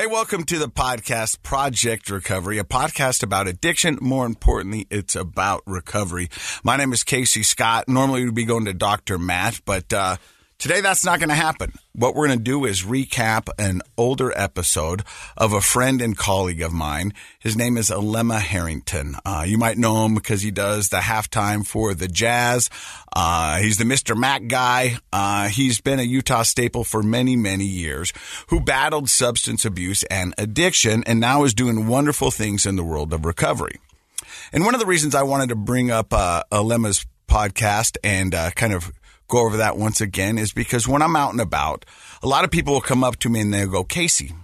Hey, welcome to the podcast Project Recovery, a podcast about addiction. More importantly, it's about recovery. My name is Casey Scott. Normally we'd be going to Dr. Matt, but uh, today that's not going to happen. What we're going to do is recap an older episode of a friend and colleague of mine. His name is Alema Harrington. Uh, you might know him because he does the halftime for the Jazz. Uh, he's the Mr. Mac guy. Uh, he's been a Utah staple for many, many years who battled substance abuse and addiction and now is doing wonderful things in the world of recovery. And one of the reasons I wanted to bring up uh, Alema's podcast and uh, kind of go over that once again is because when I'm out and about, a lot of people will come up to me and they'll go, Casey,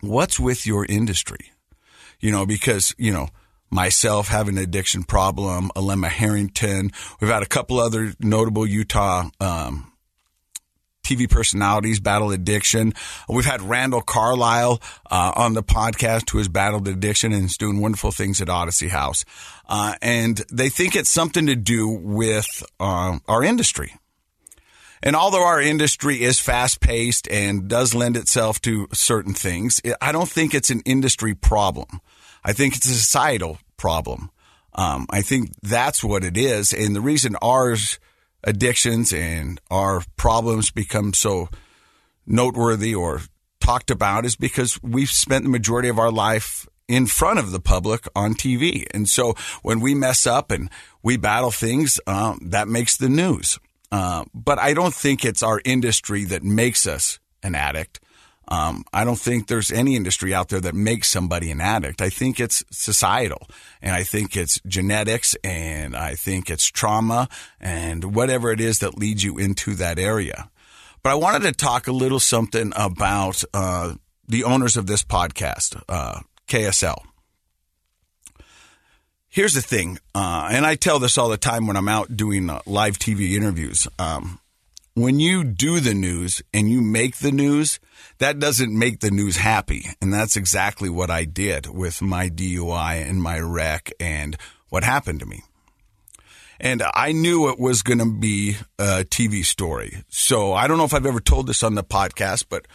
what's with your industry? You know, because, you know, myself having an addiction problem, Alema Harrington, we've had a couple other notable Utah, um, TV personalities battle addiction. We've had Randall Carlisle uh, on the podcast who has battled addiction and is doing wonderful things at Odyssey House. Uh, and they think it's something to do with uh, our industry. And although our industry is fast paced and does lend itself to certain things, I don't think it's an industry problem. I think it's a societal problem. Um, I think that's what it is. And the reason ours addictions and our problems become so noteworthy or talked about is because we've spent the majority of our life in front of the public on TV. And so when we mess up and we battle things, um, that makes the news. Uh, but I don't think it's our industry that makes us an addict. Um, I don't think there's any industry out there that makes somebody an addict. I think it's societal and I think it's genetics and I think it's trauma and whatever it is that leads you into that area. But I wanted to talk a little something about uh, the owners of this podcast, uh, KSL. Here's the thing, uh, and I tell this all the time when I'm out doing uh, live TV interviews. Um, when you do the news and you make the news, that doesn't make the news happy. And that's exactly what I did with my DUI and my wreck and what happened to me. And I knew it was going to be a TV story. So I don't know if I've ever told this on the podcast, but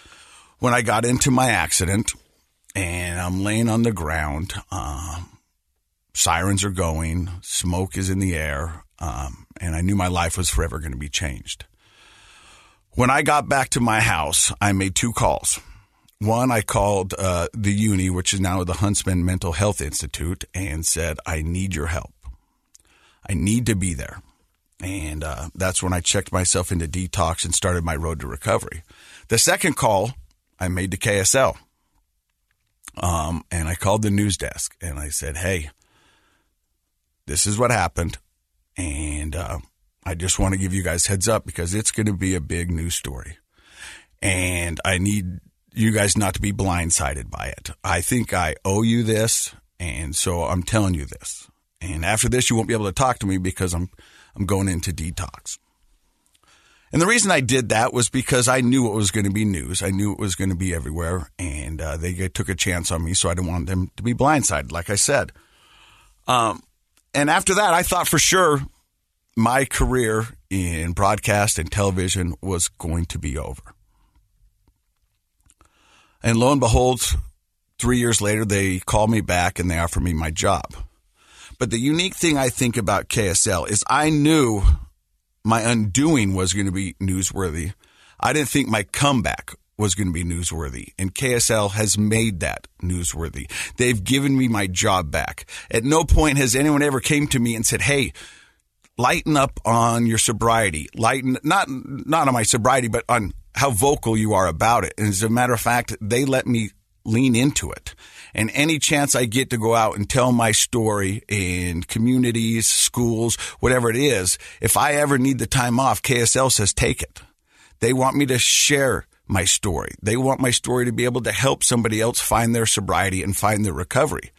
when I got into my accident and I'm laying on the ground, um, sirens are going, smoke is in the air, um, and I knew my life was forever going to be changed. When I got back to my house, I made two calls. One, I called uh, the uni, which is now the Huntsman Mental Health Institute, and said, I need your help. I need to be there. And uh, that's when I checked myself into detox and started my road to recovery. The second call I made to KSL. Um, and I called the news desk and I said, Hey, this is what happened. And uh, I just want to give you guys heads up because it's going to be a big news story. And I need you guys not to be blindsided by it. I think I owe you this. And so I'm telling you this. And after this, you won't be able to talk to me because I'm, I'm going into detox. And the reason I did that was because I knew it was going to be news. I knew it was going to be everywhere. And uh, they took a chance on me. So I didn't want them to be blindsided, like I said. Um, and after that, I thought for sure my career in broadcast and television was going to be over. And lo and behold, three years later, they called me back and they offered me my job. But the unique thing I think about KSL is I knew my undoing was going to be newsworthy. I didn't think my comeback was going to be newsworthy. And KSL has made that newsworthy. They've given me my job back. At no point has anyone ever came to me and said, Hey, lighten up on your sobriety. Lighten not not on my sobriety, but on how vocal you are about it. And as a matter of fact, they let me lean into it. And any chance I get to go out and tell my story in communities, schools, whatever it is, if I ever need the time off, KSL says take it. They want me to share my story. They want my story to be able to help somebody else find their sobriety and find their recovery.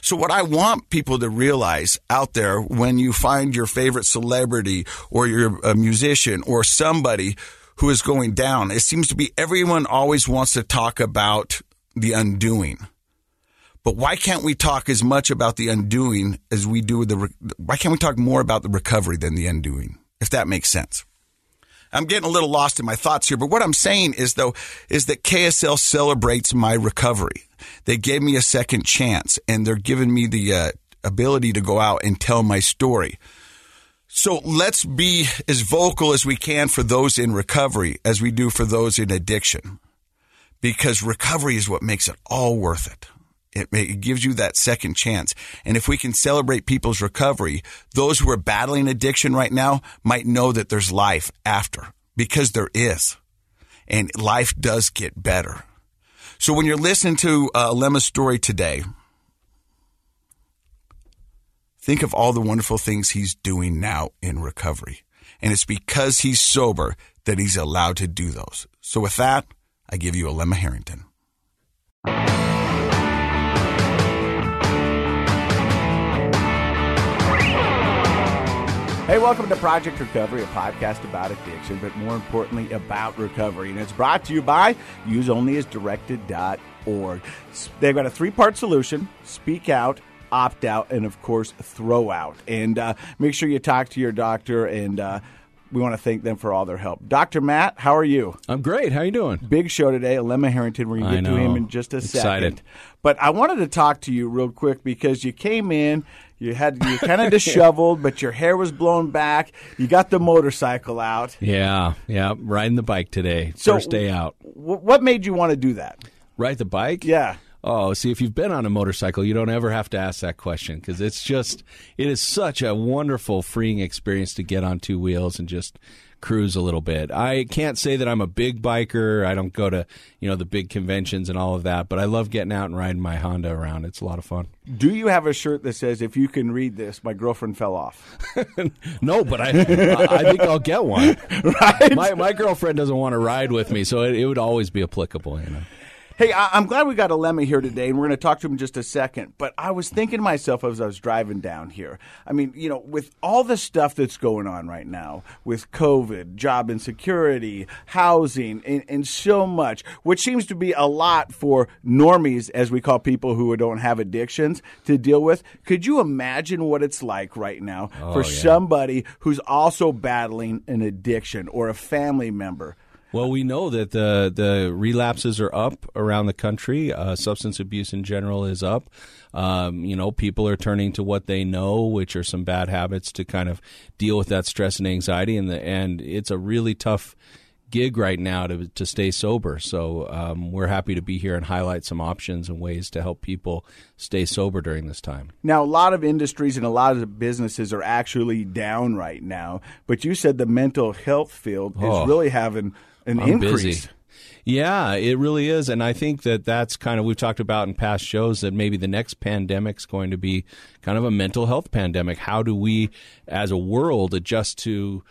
So what I want people to realize out there when you find your favorite celebrity or you're a uh, musician or somebody who is going down, it seems to be everyone always wants to talk about the undoing. But why can't we talk as much about the undoing as we do the, why can't we talk more about the recovery than the undoing? If that makes sense. I'm getting a little lost in my thoughts here, but what I'm saying is though, is that KSL celebrates my recovery. They gave me a second chance and they're giving me the uh, ability to go out and tell my story. So let's be as vocal as we can for those in recovery as we do for those in addiction. Because recovery is what makes it all worth it. It, it, gives you that second chance. And if we can celebrate people's recovery, those who are battling addiction right now might know that there's life after because there is. And life does get better. So when you're listening to uh, Lemma's story today, think of all the wonderful things he's doing now in recovery. And it's because he's sober that he's allowed to do those. So with that, I give you Alema Harrington. Hey, welcome to Project Recovery, a podcast about addiction, but more importantly, about recovery. And it's brought to you by useonlyasdirected.org. They've got a three part solution speak out, opt out, and of course, throw out. And uh, make sure you talk to your doctor and uh, we want to thank them for all their help. Dr. Matt, how are you? I'm great. How are you doing? Big show today. Lemma Harrington. We're going to get to him in just a Excited. second. But I wanted to talk to you real quick because you came in, you had you kind of disheveled, but your hair was blown back. You got the motorcycle out. Yeah, yeah. Riding the bike today. So, First day out. W- what made you want to do that? Ride the bike? Yeah. Oh, see, if you've been on a motorcycle, you don't ever have to ask that question because it's just, it is such a wonderful, freeing experience to get on two wheels and just cruise a little bit. I can't say that I'm a big biker. I don't go to, you know, the big conventions and all of that, but I love getting out and riding my Honda around. It's a lot of fun. Do you have a shirt that says, if you can read this, my girlfriend fell off? no, but I, I think I'll get one. right? My, my girlfriend doesn't want to ride with me, so it, it would always be applicable, you know. Hey, I- am glad we got Alema here today, and we're going to talk to him in just a second. But I was thinking to myself as I was driving down here. I mean, you know, with all the stuff that's going on right now, with COVID, job insecurity, housing, and, and so much, which seems to be a lot for normies, as we call people who don't have addictions, to deal with. Could you imagine what it's like right now Oh, for yeah. somebody who's also battling an addiction or a family member? Well, we know that the the relapses are up around the country. Uh, substance abuse in general is up. Um, you know, people are turning to what they know, which are some bad habits, to kind of deal with that stress and anxiety. And the, and it's a really tough gig right now to to stay sober. So um, we're happy to be here and highlight some options and ways to help people stay sober during this time. Now, a lot of industries and a lot of businesses are actually down right now, but you said the mental health field Oh. is really having an I'm increase. busy. Yeah, it really is, and I think that that's kind of we've talked about in past shows that maybe the next pandemic's going to be kind of a mental health pandemic. How do we, as a world, adjust to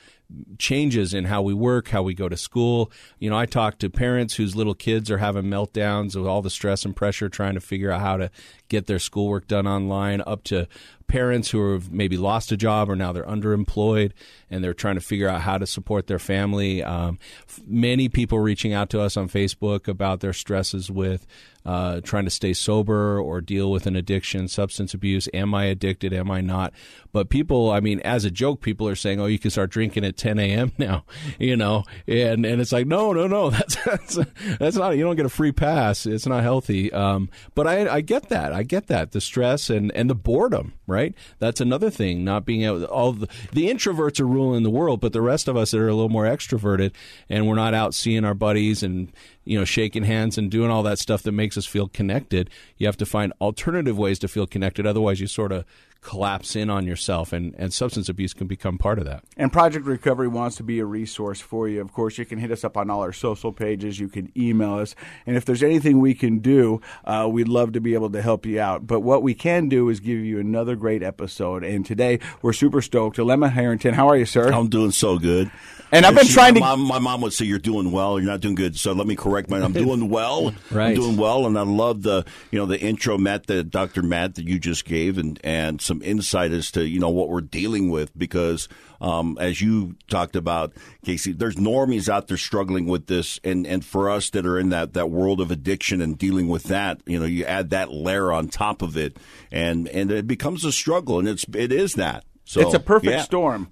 changes in how we work, how we go to school. You know, I talk to parents whose little kids are having meltdowns with all the stress and pressure trying to figure out how to get their schoolwork done online, up to parents who have maybe lost a job or now they're underemployed and they're trying to figure out how to support their family. Um, f- many people reaching out to us on Facebook about their stresses with uh, trying to stay sober or deal with an addiction, substance abuse. Am I addicted? Am I not? But people, I mean, as a joke, people are saying, "Oh, you can start drinking at 10 a.m. now," you know, and and it's like, no, no, no, that's that's that's not. You don't get a free pass. It's not healthy. Um, but I I get that. I get that. The stress and and the boredom, right? That's another thing. Not being able. All the the introverts are ruling the world, but the rest of us that are a little more extroverted and we're not out seeing our buddies and you know shaking hands and doing all that stuff that makes us feel connected. You have to find alternative ways to feel connected. Otherwise, you sort of collapse in on yourself, and and substance abuse can become part of that. And Project Recovery wants to be a resource for you. Of course, you can hit us up on all our social pages. You can email us. And if there's anything we can do, uh, we'd love to be able to help you out. But what we can do is give you another great episode. And today, we're super stoked. Lemma Harrington, how are you, sir? I'm doing so good. And I've been She- trying to- My mom, my mom would say you're doing well. You're not doing good. So let me correct my. I'm doing well. Right. I'm doing well, and I love the you know the intro, Matt, the Dr. Matt that you just gave, and and some insight as to you know what we're dealing with because. Um, as you talked about, Casey, there's normies out there struggling with this, and, and for us that are in that, that world of addiction and dealing with that, you know, you add that layer on top of it, and and it becomes a struggle, and it's it is that. So it's a perfect yeah. storm.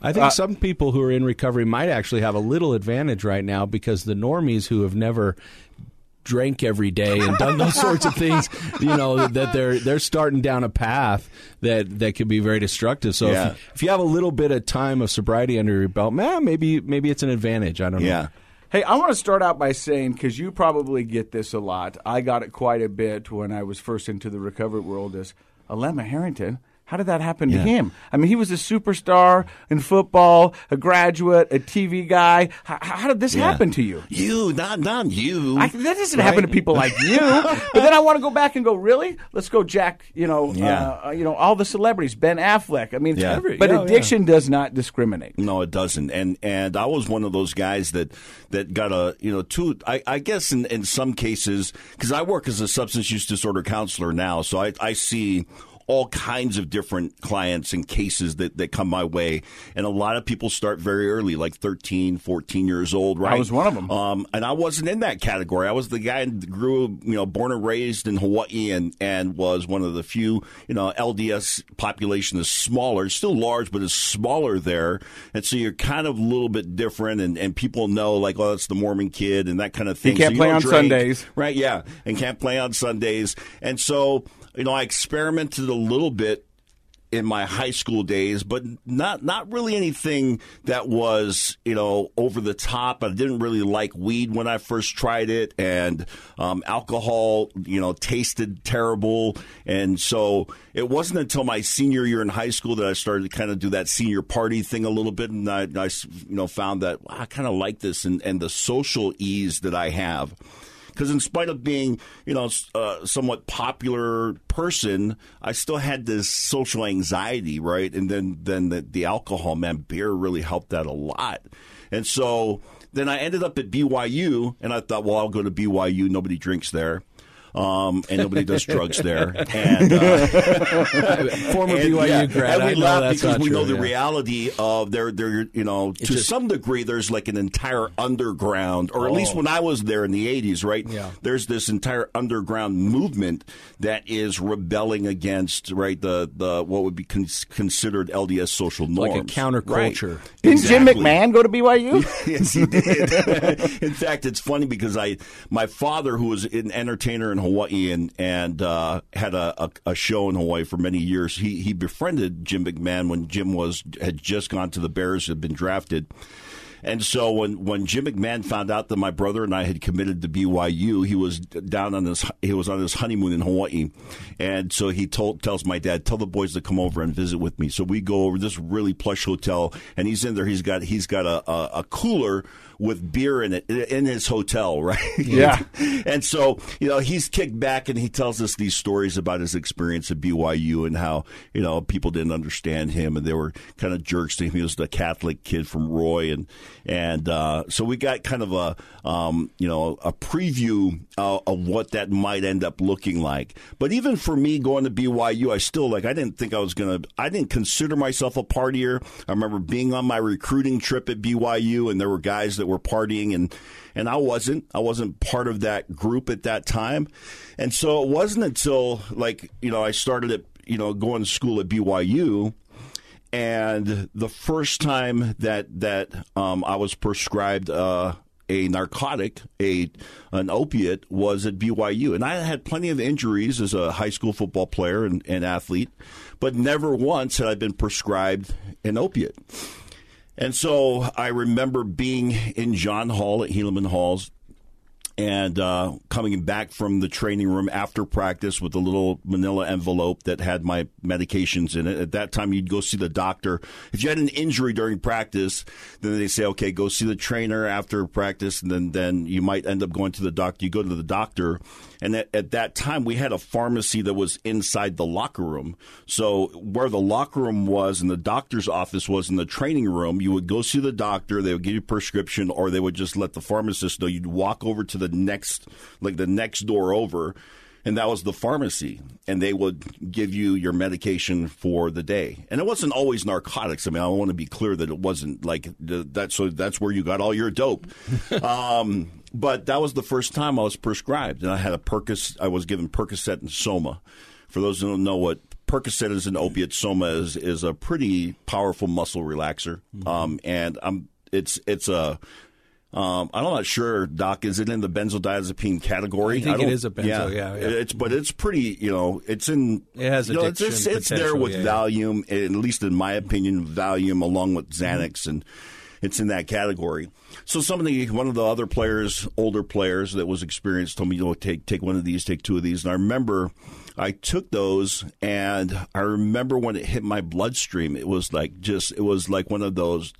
I think some people who are in recovery might actually have a little advantage right now because the normies who have never drank every day and done those sorts of things, you know, that they're they're starting down a path that that could be very destructive. So Yeah. if, you, if you have a little bit of time of sobriety under your belt, man, maybe maybe it's an advantage. I don't know. Hey, I want to start out by saying because you probably get this a lot. I got it quite a bit when I was first into the recovery world. Is Alema Harrington? How did that happen to him? I mean, he was a superstar in football, a graduate, a TV guy. How, how did this Yeah. happen to you? You, not not you. I, that doesn't happen to people like you. but then I want to go back and go, really? Let's go, Jack. You know, Yeah. uh, you know, all the celebrities, Ben Affleck. I mean, Yeah. Every- but yeah, addiction does not discriminate. No, it doesn't. And and I was one of those guys that that got a you know two. I, I guess in in some cases because I work as a substance use disorder counselor now, so I I see all kinds of different clients and cases that, that come my way. And a lot of people start very early, like 13, 14 years old, right? I was one of 'em. Um, and I wasn't in that category. I was the guy that grew, you know, born and raised in Hawaii and, and was one of the few, you know, LDS population is smaller. It's still large, but it's smaller there. And so you're kind of a little bit different and, and people know like, oh, that's the Mormon kid and that kind of thing. You can't So play don't on drink. Sundays. Right, yeah. And can't play on Sundays. And so, you know, I experimented a little bit in my high school days, but not not really anything that was you know over the top. I didn't really like weed when I first tried it, and um, alcohol you know tasted terrible, and so it wasn't until my senior year in high school that I started to kind of do that senior party thing a little bit, and I, I you know found that wow, I kind of like this and and the social ease that I have because in spite of being you know a uh, somewhat popular person i still had this social anxiety right? And then then the, the alcohol man beer really helped that a lot. And so then i ended up at byu and i thought well i'll go to byu nobody drinks there um, and nobody does drugs there. And, uh, Former and, BYU yeah, grad. and we I know laugh that's because not we true, know the yeah. reality of there. There, you know, to just- some degree, there's like an entire underground, or at least when I was there in the '80s, right? Oh. Yeah. There's this entire underground movement that is rebelling against right the the what would be con- considered LDS social norms, Like a counterculture. Right. Didn't Jim McMahon go to BYU? yes, he did. in fact, it's funny because I, my father, who was an entertainer in Hawaii and and uh, had a, a, a show in Hawaii for many years, he he befriended Jim McMahon when Jim was had just gone to the Bears, had been drafted. And so when, when Jim McMahon found out that my brother and I had committed to BYU, he was down on his he was on his honeymoon in Hawaii, and so he told tells my dad, tell the boys to come over and visit with me. So we go over this really plush hotel, and he's in there. He's got he's got a, a, a cooler with beer in it in his hotel, right? Yeah. and so you know he's kicked back and he tells us these stories about his experience at BYU and how you know people didn't understand him and they were kind of jerks to him. He was the Catholic kid from Roy and and uh, so we got kind of a um, you know a preview uh, of what that might end up looking like. But even for me going to BYU, I still like I didn't think I was gonna I didn't consider myself a partier. I remember being on my recruiting trip at BYU and there were guys that were partying and and I wasn't. I wasn't part of that group at that time. And so it wasn't until like, you know, I started at, you know, going to school at BYU and the first time that that um, I was prescribed uh, a narcotic, a an opiate, was at BYU, and I had plenty of injuries as a high school football player and, and athlete, but never once had I been prescribed an opiate. And so I remember being in John Hall at Helaman Halls and uh, coming back from the training room after practice with a little manila envelope that had my medications in it. At that time, you'd go see the doctor. If you had an injury during practice, then they say, okay, go see the trainer after practice, and then, then you might end up going to the doctor. You go to the doctor, and at, at that time, we had a pharmacy that was inside the locker room. So where the locker room was and the doctor's office was in the training room, you would go see the doctor. They would give you a prescription, or they would just let the pharmacist know. You'd walk over to the next, like the next door over, and that was the pharmacy, and they would give you your medication for the day. And it wasn't always narcotics. I mean, I want to be clear that it wasn't like that. So that's where you got all your dope. um, but that was the first time I was prescribed, and I had a Percocet. I was given Percocet and Soma. For those who don't know what Percocet is an opiate. Soma is is a pretty powerful muscle relaxer, Mm-hmm. um, and I'm it's it's a. Um, I'm not sure, Doc. Is it in the benzodiazepine category? I think it don't- a benzo, yeah, yeah. It's but it's pretty. You know, it's in. It has you know, it's, it's, it's there with yeah, yeah. Valium, at least in my opinion, Valium along with Xanax, and it's in that category. So some of the one of the other players, older players that was experienced, told me, "You know, take take one of these, take two of these." And I remember I took those, and I remember when it hit my bloodstream, it was like just it was like one of those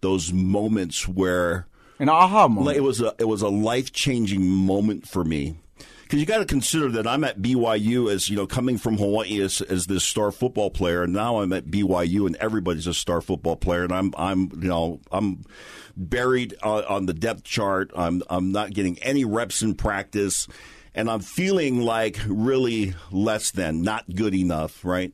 those moments where An aha moment. it was a it was a life changing moment for me. Because you got to consider that I'm at BYU as you know coming from Hawaii as, as this star football player, and now I'm at BYU and everybody's a star football player, and I'm I'm you know I'm buried on, on the depth chart. I'm I'm not getting any reps in practice, and I'm feeling like really less than, not good enough, right?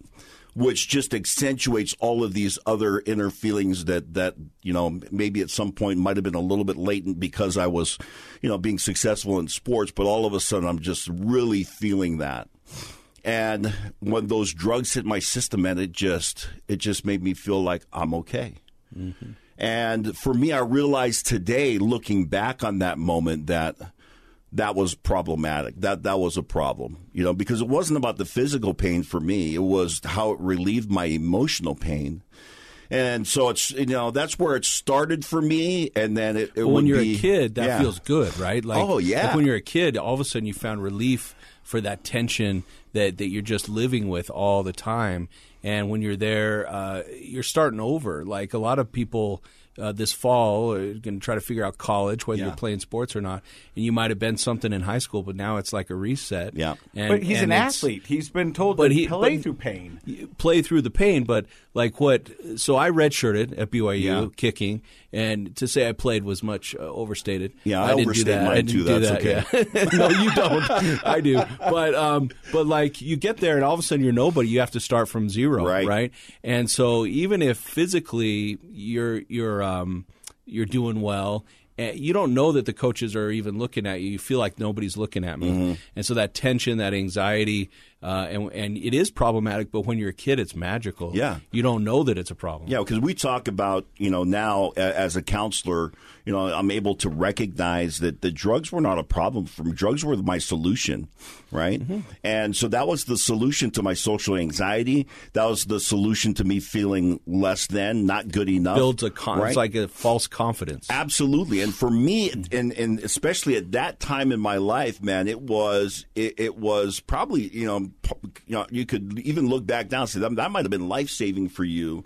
Which just accentuates all of these other inner feelings that that you know maybe at some point might have been a little bit latent because I was you know being successful in sports but all of a sudden I'm just really feeling that. And when those drugs hit my system and it just it just made me feel like I'm okay. Mm-hmm. And for me I realized today looking back on that moment that that was problematic. That that was a problem, you know, because it wasn't about the physical pain for me. It was how it relieved my emotional pain. And so it's you know that's where it started for me, and then it, it would when you're be- a kid, that yeah. feels good, right? Like, Oh, yeah. Like when you're a kid, all of a sudden you found relief for that tension that, that you're just living with all the time. And when you're there, uh, you're starting over. Like a lot of people uh, this fall are going to try to figure out college, whether Yeah. you're playing sports or not. And you might have been something in high school, but now it's like a reset. Yeah. And, but he's and an athlete. He's been told But to he- play but- through pain. play through the pain, but like what? So I redshirted at BYU Yeah. kicking, and to say I played was much uh, overstated. Yeah, I didn't do overstate that. mine I didn't too. do That's that. Yeah. no, you don't. I do. But um, but like you get there, and all of a sudden you're nobody. You have to start from zero, Right. right? And so even if physically you're you're um, you're doing well. eh, You don't know that the coaches are even looking at you. You feel like nobody's looking at me, Mm-hmm. and so that tension, that anxiety, uh, and and it is problematic. But when you're a kid, it's magical. Yeah. you don't know that it's a problem. Yeah, because we talk about you know now a- as a counselor, you know I'm able to recognize that the drugs were not a problem for me. Drugs were my solution, right? Mm-hmm. And so that was the solution to my social anxiety. That was the solution to me feeling less than, not good enough. builds a con- right? it's like a false confidence. Absolutely, and for me, and and especially at that time in my life, man, it was it, it was probably you know you know you could even look back down and say that, that might have been life saving for you.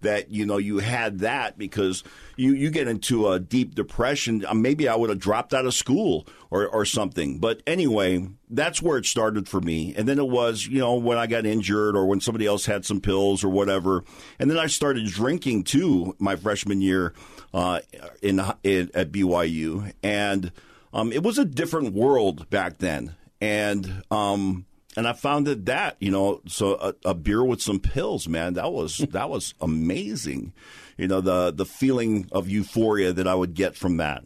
That you know you had that because you, you get into a deep depression. uh, Maybe I would have dropped out of school or or something. But anyway, that's where it started for me. And then it was you know when I got injured or when somebody else had some pills or whatever. And then I started drinking too my freshman year uh, in, in at BYU, and um, it was a different world back then, and um, and I found that that you know, so a, a beer with some pills, man, that was that was amazing, you know, the the feeling of euphoria that I would get from that.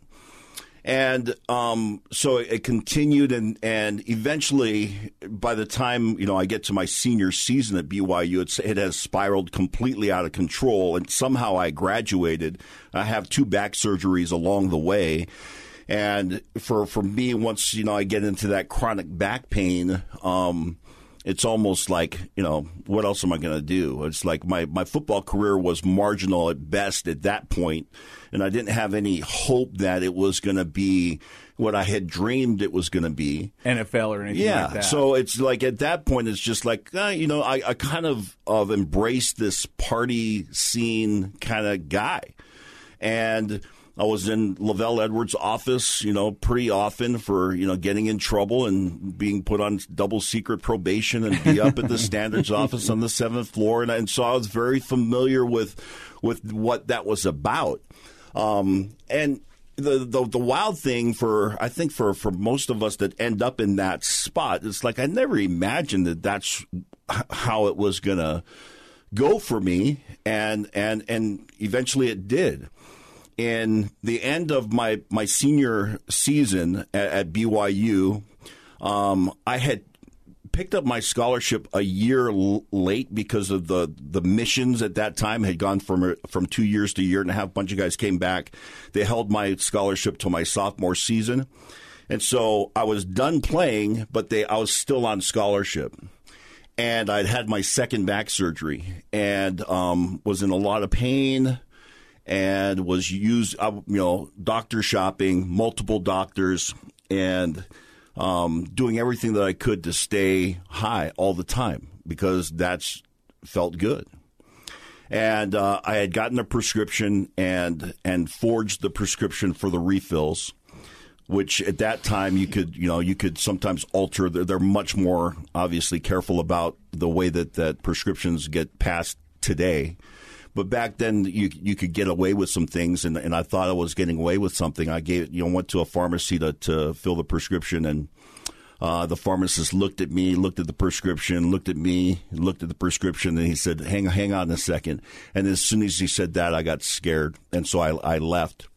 And um, so it continued, and, and eventually, by the time you know I get to my senior season at BYU, it's, it has spiraled completely out of control. And somehow I graduated. I have two back surgeries along the way, and for for me, once you know I get into that chronic back pain, um, it's almost like you know what else am I going to do? It's like my my football career was marginal at best at that point, and I didn't have any hope that it was going to be what I had dreamed it was going to be. NFL or anything Yeah. like that. So it's like at that point, it's just like uh, you know, I, I kind of of embraced this party scene kind of guy, and I was in LaVell Edwards' office, you know, pretty often for you know getting in trouble and being put on double secret probation and be up at the standards office on the seventh floor, and, and so I was very familiar with with what that was about, um, and the, the the wild thing for I think for for most of us that end up in that spot, it's like I never imagined that that's how it was gonna go for me, and and and eventually it did. In the end of my my senior season at, at BYU, um, I had picked up my scholarship a year l- late because of the the missions at that time had gone from from two years to a year and a half. A bunch of guys came back. They held my scholarship till my sophomore season, and so I was done playing, but they I was still on scholarship. And I'd had my second back surgery and um, was in a lot of pain and was used, uh, you know, doctor shopping, multiple doctors, and um, doing everything that I could to stay high all the time because that's felt good. And uh, I had gotten a prescription and and forged the prescription for the refills, which at that time you could you know you could sometimes alter. They're, they're much more obviously careful about the way that that prescriptions get passed today. But back then, you you could get away with some things, and, and I thought I was getting away with something. I gave you know went to a pharmacy to, to fill the prescription, and uh, the pharmacist looked at me, looked at the prescription, looked at me, looked at the prescription, and he said, "Hang hang on a second. And as soon as he said that, I got scared, and so I I left.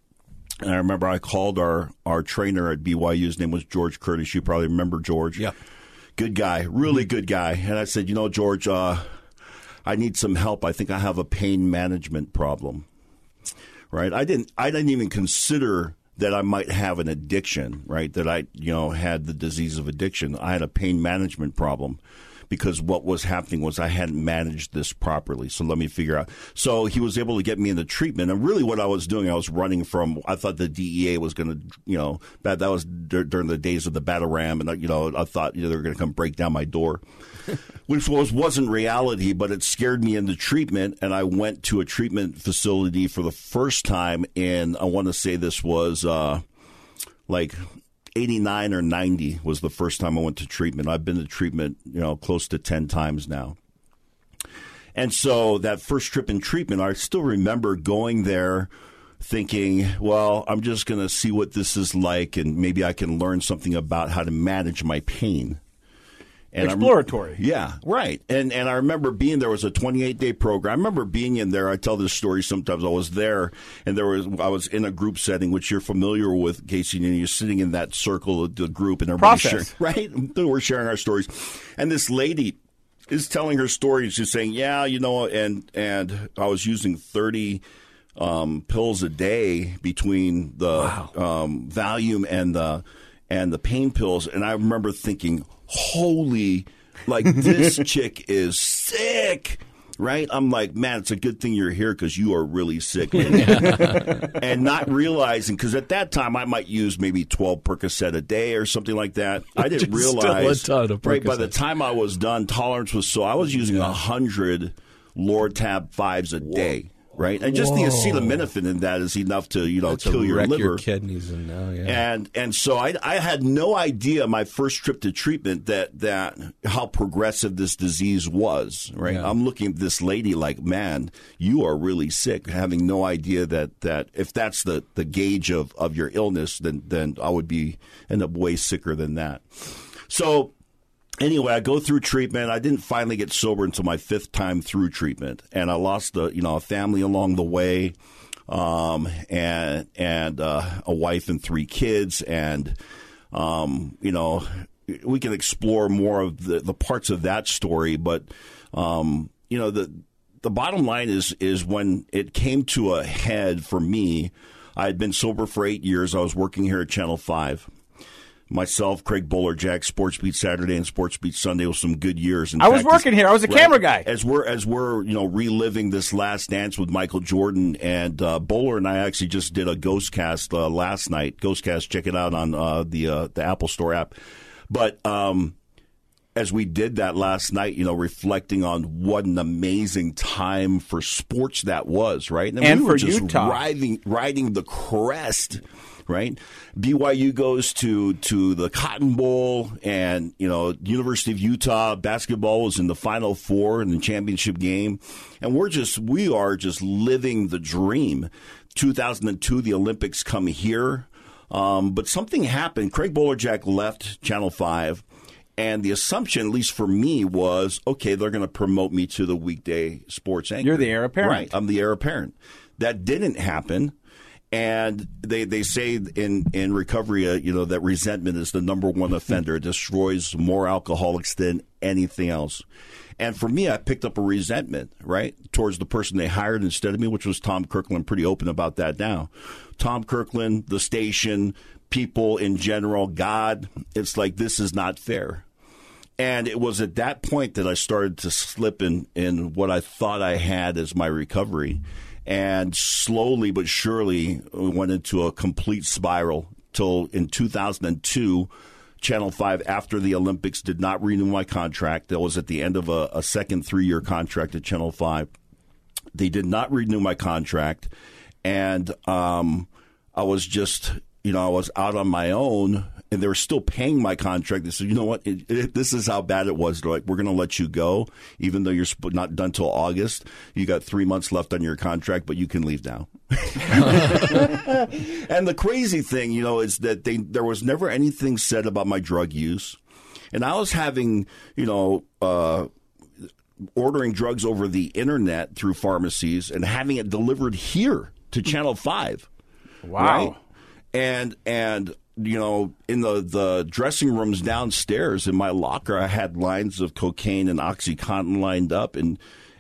And I remember I called our our trainer at BYU. His name was George Curtis. You probably remember George. Yeah. Good guy, really good guy. And I said, you know, George, uh, I need some help. I think I have a pain management problem. Right? I didn't I didn't even consider that I might have an addiction, right? That I, you know, had the disease of addiction. I had a pain management problem because what was happening was I hadn't managed this properly. So let me figure out. So he was able to get me into treatment. And really what I was doing, I was running from, I thought the DEA was going to, you know, that, that was d- during the days of the battle ram. And, you know, I thought you know, they were going to come break down my door, which was, wasn't reality, but it scared me into treatment. And I went to a treatment facility for the first time in, I want to say this was, uh, like 89 or 90 was the first time I went to treatment. I've been to treatment, you know, close to 10 times now. And so that first trip in treatment, I still remember going there thinking, well, I'm just going to see what this is like and maybe I can learn something about how to manage my pain. And Exploratory. I'm, yeah, right. And and I remember being there was a 28 day program. I remember being in there. I tell this story sometimes. I was there, and there was I was in a group setting, which you're familiar with, Casey. And you're sitting in that circle of the group, and everybody's sharing, right. We're sharing our stories, and this lady is telling her story. She's saying, "Yeah, you know," and and I was using 30 um, pills a day between the wow. um, Valium and the and the pain pills, and I remember thinking holy, like this chick is sick. Right? I'm like, man, it's a good thing you're here because you are really sick. and not realizing, because at that time I might use maybe 12 Percocet a day or something like that. I didn't realize. right? By the time I was done, tolerance was so, I was using a 100 Lortab 5s a Whoa. day right? And just Whoa. the acetaminophen in that is enough to you know That's kill your liver, your kidneys, and now yeah. And and so I I had no idea my first trip to treatment that that how progressive this disease was. Right? Yeah. I'm looking at this lady like, man, you are really sick, having no idea that that if that's the the gauge of of your illness, then then I would be end up way sicker than that. So anyway, I go through treatment. I didn't finally get sober until my fifth time through treatment, and I lost a you know a family along the way, um, and and uh, a wife and three kids, and um, you know we can explore more of the, the parts of that story, but um, you know the the bottom line is is when it came to a head for me. I had been sober for eight years. I was working here at Channel Five myself, Craig Bolerjack, Sports Beat Saturday and Sports Beat Sunday with some good years. In I fact, was working as, here. I was a right, camera guy. As we're as we're you know reliving this last dance with Michael Jordan and uh, Bowler and I actually just did a Ghost Cast uh, last night. Ghost Cast, check it out on uh, the uh, the Apple Store app. But um, as we did that last night, you know, reflecting on what an amazing time for sports that was, right? And, and we for were just Utah. riding riding the crest right? BYU goes to to the Cotton Bowl, and you know, University of Utah basketball was in the Final Four in the championship game, and we're just we are just living the dream. 2002, the Olympics come here, um, but something happened. Craig Bolerjack left Channel Five. And the assumption, at least for me, was okay. They're going to promote me to the weekday sports anchor. You're the heir apparent, right? I'm the heir apparent. That didn't happen and they they say in in recovery, uh, you know, that resentment is the number one offender. It destroys more alcoholics than anything else. And for me, I picked up a resentment, right, towards the person they hired instead of me, which was Tom Kirkland. Pretty open about that now. Tom Kirkland, the station, people in general, God. It's like this is not fair. And it was at that point that I started to slip in in what I thought I had as my recovery and slowly but surely we went into a complete spiral till in 2002 channel 5 after the olympics did not renew my contract. That was at the end of a, a second three-year contract at channel 5 they did not renew my contract and um, i was just you know i was out on my own and they were still paying my contract. They said, you know what? It, it, this is how bad it was. They're like, we're going to let you go, even though you're not done till August. You got three months left on your contract, but you can leave now. and the crazy thing, you know, is that they, there was never anything said about my drug use. And I was having, you know, uh, ordering drugs over the internet through pharmacies and having it delivered here to Channel 5. Wow. Right? And and you know, in the, the dressing rooms downstairs in my locker, I had lines of cocaine and OxyContin lined up. And,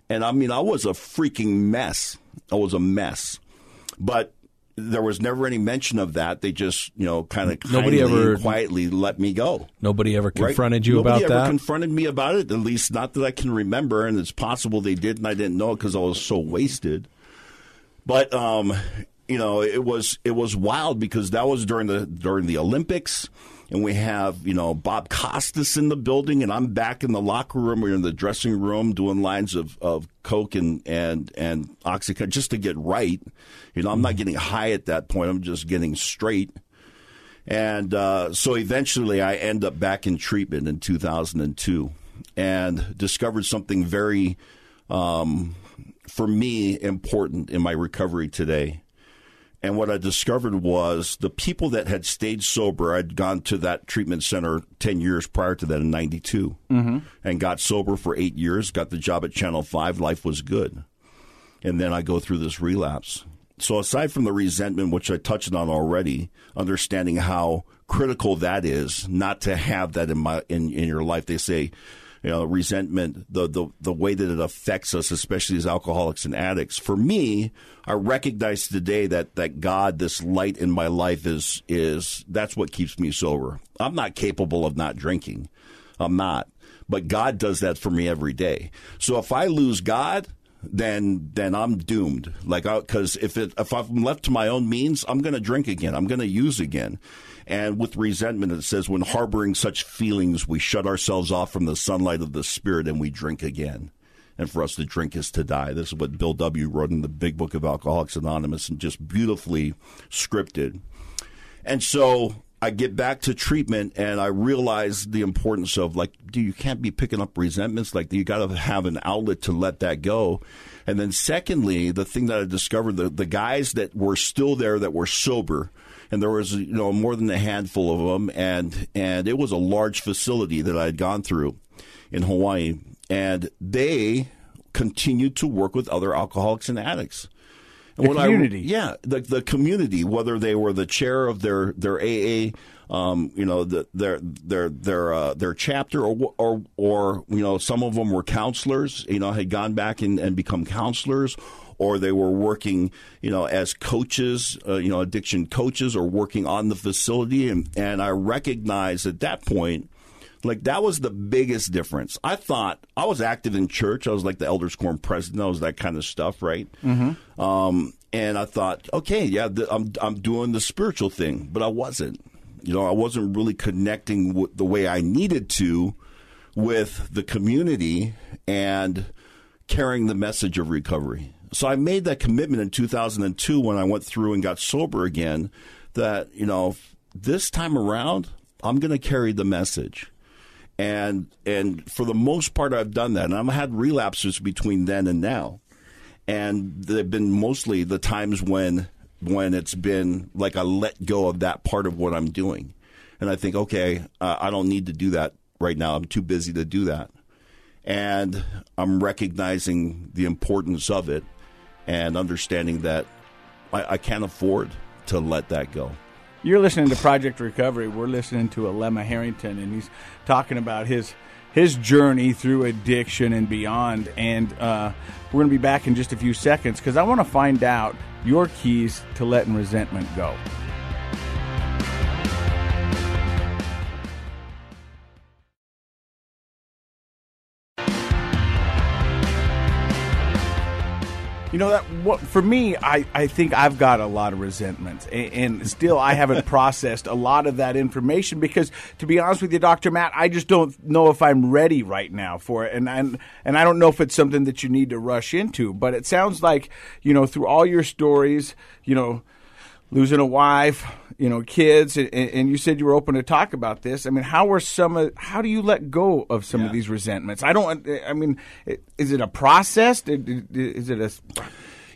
and I mean, I was a freaking mess. I was a mess. But there was never any mention of that. They just, you know, kind of nobody ever quietly let me go. Nobody ever confronted right? you nobody about that. Nobody ever confronted me about it. At least not that I can remember. And it's possible they did, and I didn't know it because I was so wasted. But um, you know, it was it was wild because that was during the during the Olympics, and we have you know Bob Costas in the building, and I'm back in the locker room. We're in the dressing room doing lines of, of coke and and and oxycontin just to get right. You know, I'm not getting high at that point. I'm just getting straight. And uh, so eventually, I end up back in treatment in 2002, and discovered something very, um, for me, important in my recovery today and what I discovered was the people that had stayed sober, I'd gone to that treatment center 10 years prior to that in 92 mm-hmm. and got sober for eight years, got the job at Channel 5. Life was good. And then I go through this relapse. So, aside from the resentment, which I touched on already, understanding how critical that is, not to have that in my in, in your life. They say you know, resentment, the, the, the way that it affects us, especially as alcoholics and addicts. For me, I recognize today that, that God, this light in my life is, is, that's what keeps me sober. I'm not capable of not drinking. I'm not. But God does that for me every day. So if I lose God, then then I'm doomed. Like, because if it, if I'm left to my own means, I'm going to drink again. I'm going to use again. And with resentment, it says, when harboring such feelings, we shut ourselves off from the sunlight of the Spirit and we drink again. And for us to drink is to die. This is what Bill W. wrote in the Big Book of Alcoholics Anonymous and just beautifully scripted. And so I get back to treatment and I realize the importance of like, dude, you can't be picking up resentments. Like, you got to have an outlet to let that go. And then, secondly, the thing that I discovered the, the guys that were still there that were sober, and there was you know more than a handful of them, and and it was a large facility that I had gone through in Hawaii, and they continued to work with other alcoholics and addicts. And the community, I, yeah, the the community, whether they were the chair of their their AA, um, you know, the, their their their uh, their chapter, or or or you know, some of them were counselors, you know, had gone back and, and become counselors, or they were working, you know, as coaches, uh, you know, addiction coaches, or working on the facility. And, and I recognized at that point, like that was the biggest difference. I thought I was active in church. I was like the elders quorum president. I was that kind of stuff, right? Mm-hmm. Um, and I thought, okay, yeah, I'm I'm doing the spiritual thing, but I wasn't. You know, I wasn't really connecting with the way I needed to with the community and carrying the message of recovery. So I made that commitment in 2002 when I went through and got sober again that, you know, this time around, I'm going to carry the message. And and for the most part, I've done that. And I've had relapses between then and now. And they've been mostly the times when when it's been like I let go of that part of what I'm doing. And I think, okay, uh, I don't need to do that right now. I'm too busy to do that. And I'm recognizing the importance of it and understanding that I, I can't afford to let that go. You're listening to Project Recovery. We're listening to Alema Harrington, and he's talking about his his journey through addiction and beyond. And uh, we're going to be back in just a few seconds because I want to find out your keys to letting resentment go. You know that what for me, I, I think I've got a lot of resentment, and, and still I haven't processed a lot of that information because, to be honest with you, Doctor Matt, I just don't know if I'm ready right now for it, and and and I don't know if it's something that you need to rush into. But it sounds like you know through all your stories, you know, losing a wife, you know, kids, and, and, you said you were open to talk about this. I mean, how are some of, how do you let go of some yeah. of these resentments? I don't, I mean, is it a process? Is it a,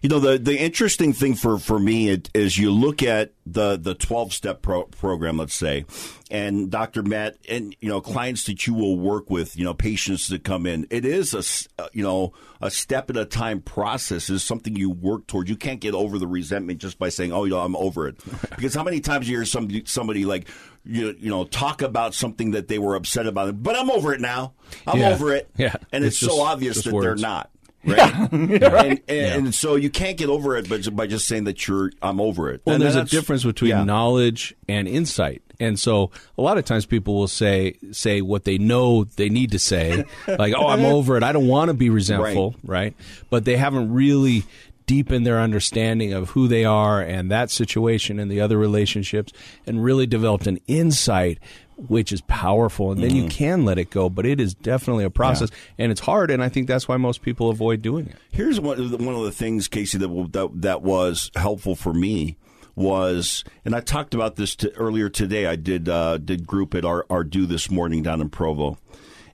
you know, the, the interesting thing for, for me it, is you look at the, the 12 step pro- program, let's say, and Dr. Matt, and, you know, clients that you will work with, you know, patients that come in, it is a, uh, you know, a step at a time process is something you work towards. You can't get over the resentment just by saying, oh, you know, I'm over it. because how many times you hear somebody, somebody like, you, you know, talk about something that they were upset about, but I'm over it now. I'm yeah. over it. Yeah. And it's, it's so obvious that words. they're not. Right? Yeah. And, and, yeah. and, so you can't get over it, but by just saying that you're, I'm over it. Well, and there's a difference between yeah. knowledge and insight. And so a lot of times people will say say what they know they need to say, like, "Oh, I'm over it. I don't want to be resentful," right. right? But they haven't really deepened their understanding of who they are and that situation and the other relationships and really developed an insight which is powerful and then mm-hmm. you can let it go but it is definitely a process yeah. and it's hard and i think that's why most people avoid doing it here's one of the, one of the things casey that, that, that was helpful for me was and i talked about this to, earlier today i did uh, did group at our, Ardu this morning down in provo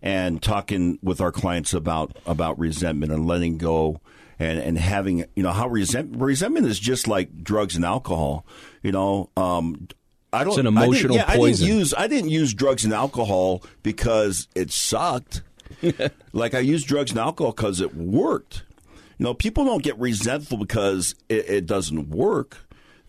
and talking with our clients about about resentment and letting go and and having you know how resent, resentment is just like drugs and alcohol you know um, I don't. It's an emotional I yeah, poison. I didn't use I didn't use drugs and alcohol because it sucked. like I used drugs and alcohol because it worked. You know, people don't get resentful because it, it doesn't work.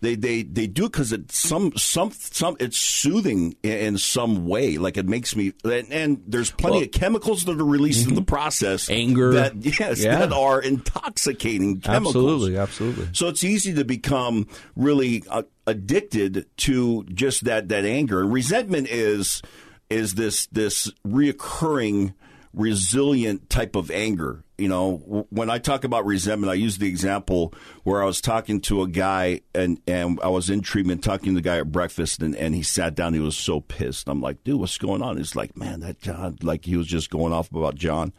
They they they do it because it's some some some it's soothing in, some way. Like it makes me and, and there's plenty well, of chemicals that are released mm-hmm. in the mm-hmm. process. Anger, that yes, yeah. that are intoxicating chemicals. Absolutely, absolutely. So it's easy to become really uh, addicted to just that that anger. And resentment is is this this reoccurring resilient type of anger. You know, when I talk about resentment, I use the example where I was talking to a guy and, and I was in treatment talking to the guy at breakfast and, and he sat down. He was so pissed. I'm like, dude, what's going on? He's like, man, that John, like he was just going off about John.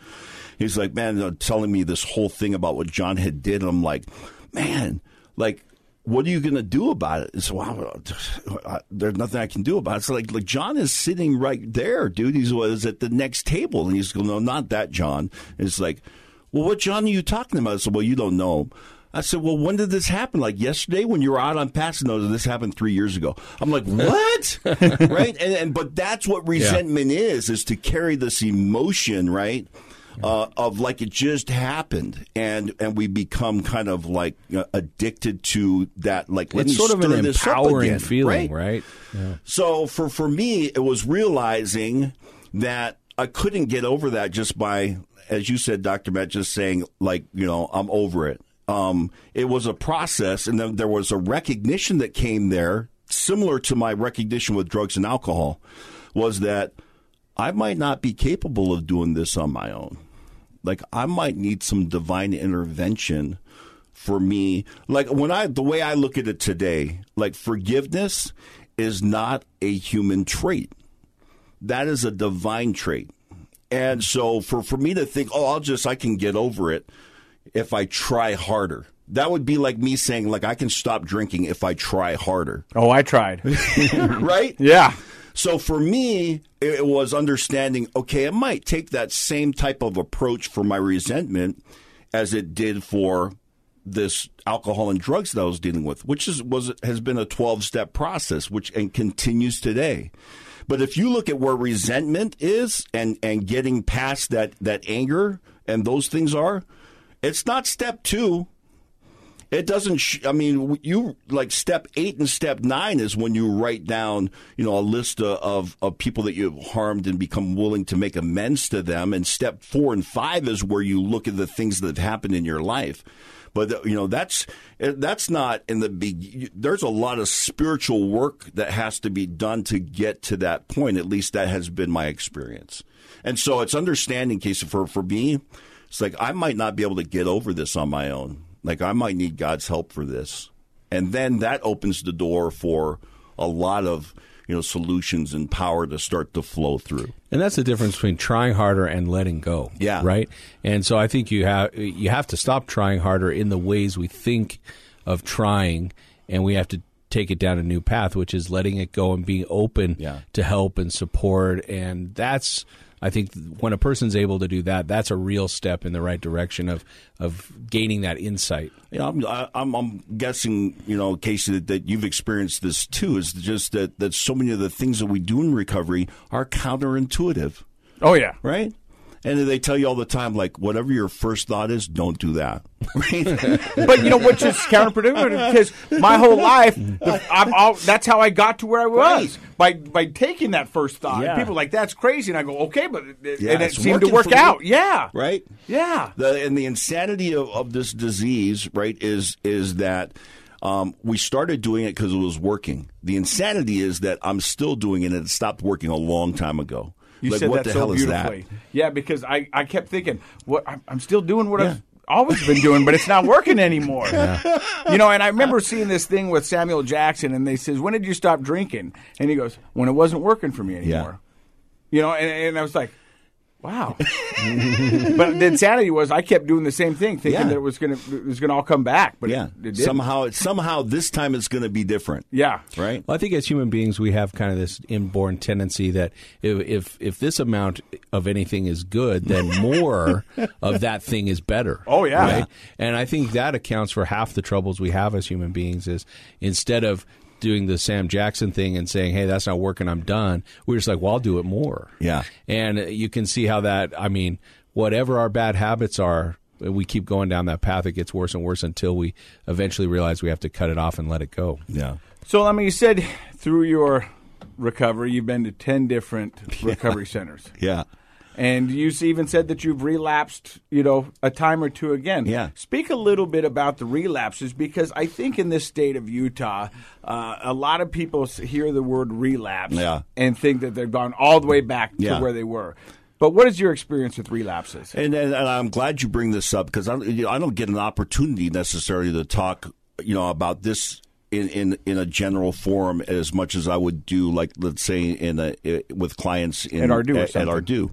He's like, man, telling me this whole thing about what John had did. And I'm like, man, like what are you going to do about it? It's wow, there's nothing I can do about it. It's like, like John is sitting right there, dude. He's was at the next table, and he's going, no, not that John. And it's like, well, what John are you talking about? I said, well, you don't know. I said, well, when did this happen? Like yesterday when you were out on Pasadena? This happened three years ago. I'm like, what? right? And, and, but that's what resentment yeah. is, is to carry this emotion, right? uh, of like it just happened, and and we become kind of like uh, addicted to that. Like it's sort of an empowering feeling, right? right? Yeah. So for for me, it was realizing that I couldn't get over that just by, as you said, Doctor Matt, just saying like you know I'm over it. Um, it was a process, and then there was a recognition that came there, similar to my recognition with drugs and alcohol, was that I might not be capable of doing this on my own. Like I might need some divine intervention for me. Like when I the way I look at it today, like forgiveness is not a human trait. That is a divine trait. And so for, for me to think, oh, I'll just I can get over it if I try harder. That would be like me saying, like, I can stop drinking if I try harder. Oh, I tried. right? Yeah. So for me, it was understanding, okay, it might take that same type of approach for my resentment as it did for this alcohol and drugs that I was dealing with, which is was has been a 12-step process which and continues today. But if you look at where resentment is and and getting past that that anger and those things are, it's not step 2 It doesn't. Sh- I mean, you like step eight and step nine is when you write down, you know, a list uh, of of people that you've harmed and become willing to make amends to them. And step four and five is where you look at the things that have happened in your life. But uh, you know, that's uh, that's not in the be- There's a lot of spiritual work that has to be done to get to that point. At least that has been my experience. And so it's understanding, Casey, for for me, it's like I might not be able to get over this on my own like I might need God's help for this. And then that opens the door for a lot of you know solutions and power to start to flow through. And that's the difference between trying harder and letting go. Yeah. Right. And so I think you have you have to stop trying harder in the ways we think of trying, and we have to take it down a new path, which is letting it go and being open Yeah. to help and support. And that's I think when a person's able to do that, that's a real step in the right direction of of gaining that insight. Yeah, I'm, I- I'm, I'm guessing, you know, Casey, that, that you've experienced this too. Is just that that so many of the things that we do in recovery are counterintuitive, Oh yeah. right? And they tell you all the time, like whatever your first thought is, don't do that. But you know which is counterproductive because my whole life I'm all, that's how I got to where I was by by taking that first thought. Yeah. People are like that's crazy, and I go okay, but it, Yeah, and it seemed to work me. out. Yeah, right? Yeah. The, and the insanity of, of this disease, right, is is that um, we started doing it because it was working. The insanity is that I'm still doing it, and it stopped working a long time ago. You like, said what that the so hell is beautifully. that? Yeah, because I, I kept thinking, what I'm, I'm still doing what I've always been doing, but it's not working anymore. You know, and I remember seeing this thing with Samuel Jackson, and they says, "When did you stop drinking?" And he goes, "When it wasn't working for me anymore." You know, and, and I was like. Wow, but the insanity was I kept doing the same thing, thinking Yeah. that it was gonna it was gonna all come back, but Yeah, it, it didn't. somehow, somehow this time it's going to be different. yeah, right. Well, I think as human beings, we have kind of this inborn tendency that if if, if this amount of anything is good, then more of that thing is better. Oh, yeah. right? And I think that accounts for half the troubles we have as human beings. Is instead of doing the Sam Jackson thing and saying, "Hey, that's not working. I'm done." We're just like, "Well, I'll do it more." Yeah. and you can see how that. I mean, whatever our bad habits are. We keep going down that path. It gets worse and worse until we eventually realize we have to cut it off and let it go. Yeah, So, I mean, you said through your recovery, you've been to ten different recovery centers. yeah. And you even said that you've relapsed, you know, a time or two again. Yeah. Speak a little bit about the relapses because I think in this state of Utah, uh, a lot of people hear the word relapse Yeah. and think that they've gone all the way back Yeah. to where they were. But what is your experience with relapses? And, and, and I'm glad you bring this up because I, don't- you know, I don't get an opportunity necessarily to talk, you know, about this in, in, in a general forum as much as I would do, like let's say in a with clients in, At or at. Ardu.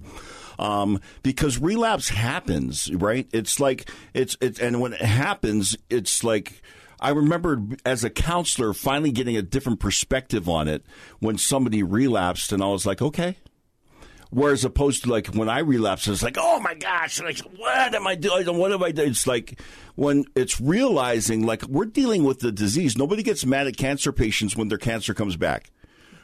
Um, because relapse happens, right? It's like it's it's and when it happens, it's like. I remember as a counselor finally getting a different perspective on it when somebody relapsed, and I was like, okay, Whereas opposed to like when I relapse, it's like, oh my gosh, like what am I doing? What have I done? It's like when it's realizing like we're dealing with the disease. Nobody gets mad at cancer patients when their cancer comes back,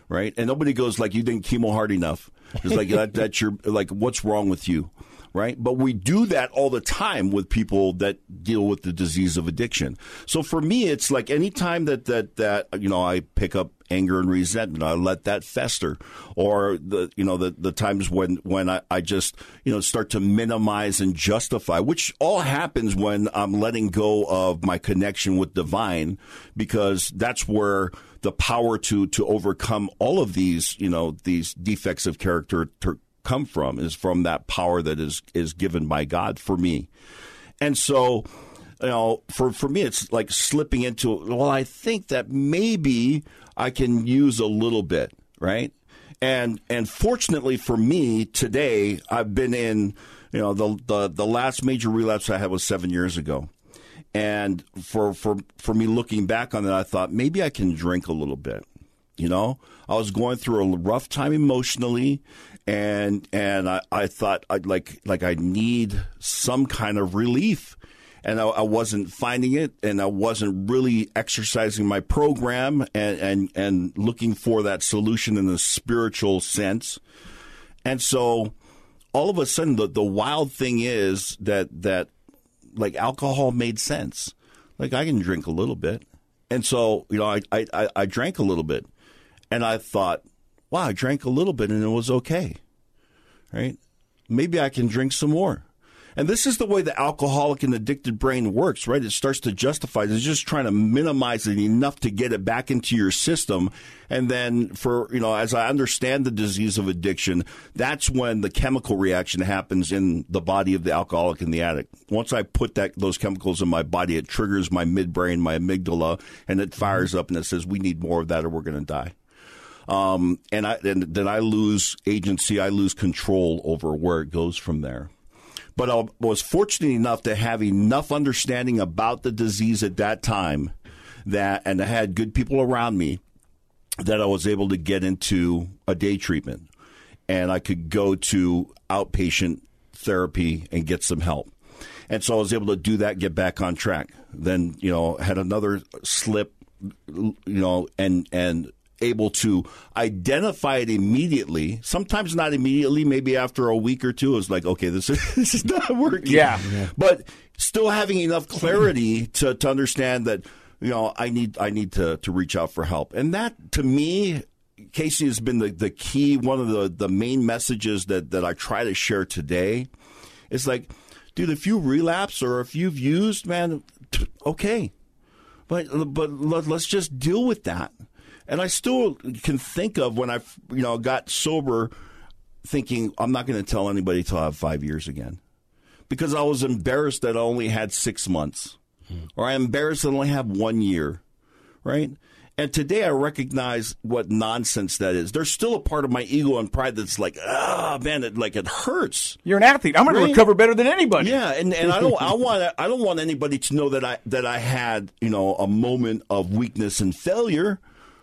right? And nobody goes like, you didn't chemo hard enough. It's like that, that's your like, what's wrong with you, right? But we do that all the time with people that deal with the disease of addiction. So for me, it's like anytime that that that you know I pick up anger and resentment. I let that fester, or the you know the the times when when I, I just you know start to minimize and justify, which all happens when I'm letting go of my connection with divine, because that's where the power to to overcome all of these you know these defects of character to come from is from that power that is is given by God for me, and so you know, for for me, it's like slipping into. Well, I think that maybe I can use a little bit, right? And and fortunately for me today, I've been in. You know, the the the last major relapse I had was seven years ago, and for for for me looking back on that, I thought maybe I can drink a little bit. You know, I was going through a rough time emotionally, and and I, I thought I'd like like I need some kind of relief, and I, I wasn't finding it, and I wasn't really exercising my program and and and looking for that solution in a spiritual sense, and so all of a sudden the the wild thing is that that like alcohol made sense. like I can drink a little bit, and so you know I I, I, drank a little bit, and I thought, wow, I drank a little bit and it was okay, right? Maybe I can drink some more. And this is the way the alcoholic and addicted brain works, right? It starts to justify. It's just trying to minimize it enough to get it back into your system. And then for, you know, as I understand the disease of addiction, that's when the chemical reaction happens in the body of the alcoholic and the addict. Once I put that, those chemicals in my body, it triggers my midbrain, my amygdala, and it fires up and it says, we need more of that or we're going to die. Um, and I, and then I lose agency. I lose control over where it goes from there. But I was fortunate enough to have enough understanding about the disease at that time that, and I had good people around me that I was able to get into a day treatment and I could go to outpatient therapy and get some help. And so I was able to do that, get back on track. Then, you know, had another slip, you know, and, and able to identify it immediately. Sometimes not immediately, maybe after a week or two. It's like, okay, this is, this is not working. Yeah. But still having enough clarity to, to understand that, you know, I need I need to, to reach out for help. And that to me, Casey has been the, the key, one of the, the main messages that, that I try to share today. It's like, dude, if you relapse or if you've used, man, okay. But but let's just deal with that. And I still can think of when I, you know, got sober, thinking I'm not going to tell anybody till I have five years again, because I was embarrassed that I only had six months, or I'm embarrassed that I only have one year, right? And today I recognize what nonsense that is. There's still a part of my ego and pride that's like, ah, man, it like it hurts. You're an athlete. I'm going Right. to recover better than anybody. Yeah, and, and I don't I want I don't want anybody to know that I that I had you know a moment of weakness and failure.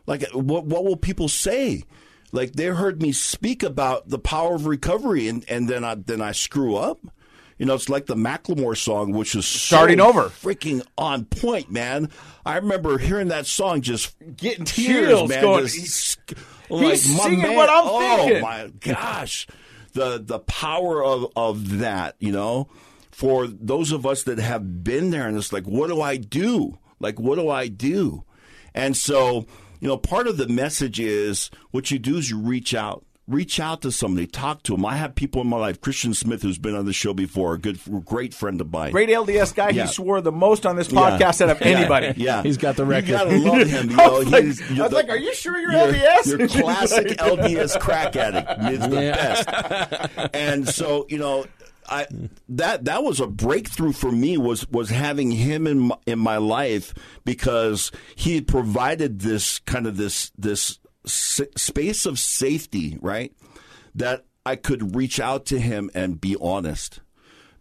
Like what what will people say? Like they heard me speak about the power of recovery, and, and then I then I screw up. You know, it's like the Macklemore song, which is so Starting over. freaking on point, man. I remember hearing that song, just Getting tears, chills man. going- just- He's my singing what I'm oh, thinking. my gosh, the the power of of that, you know, for those of us that have been there, and it's like, what do I do? Like, what do I do? And so, you know, part of the message is what you do is you reach out. Reach out to somebody, talk to them. I have people in my life. Christian Smith, who's been on the show before, a good, great friend of mine. Great LDS guy. Yeah. He swore the most on this Yeah. podcast out of anybody. Yeah, He's got the record. You gotta love him. You I was like, he's- I you're was the- like, are you sure you're, you're, LDS? You're classic LDS crack addict. It's the Yeah. best. And so, you know, I that that was a breakthrough for me was was having him in my, in my life because he provided this kind of this this space of safety, right? That I could reach out to him and be honest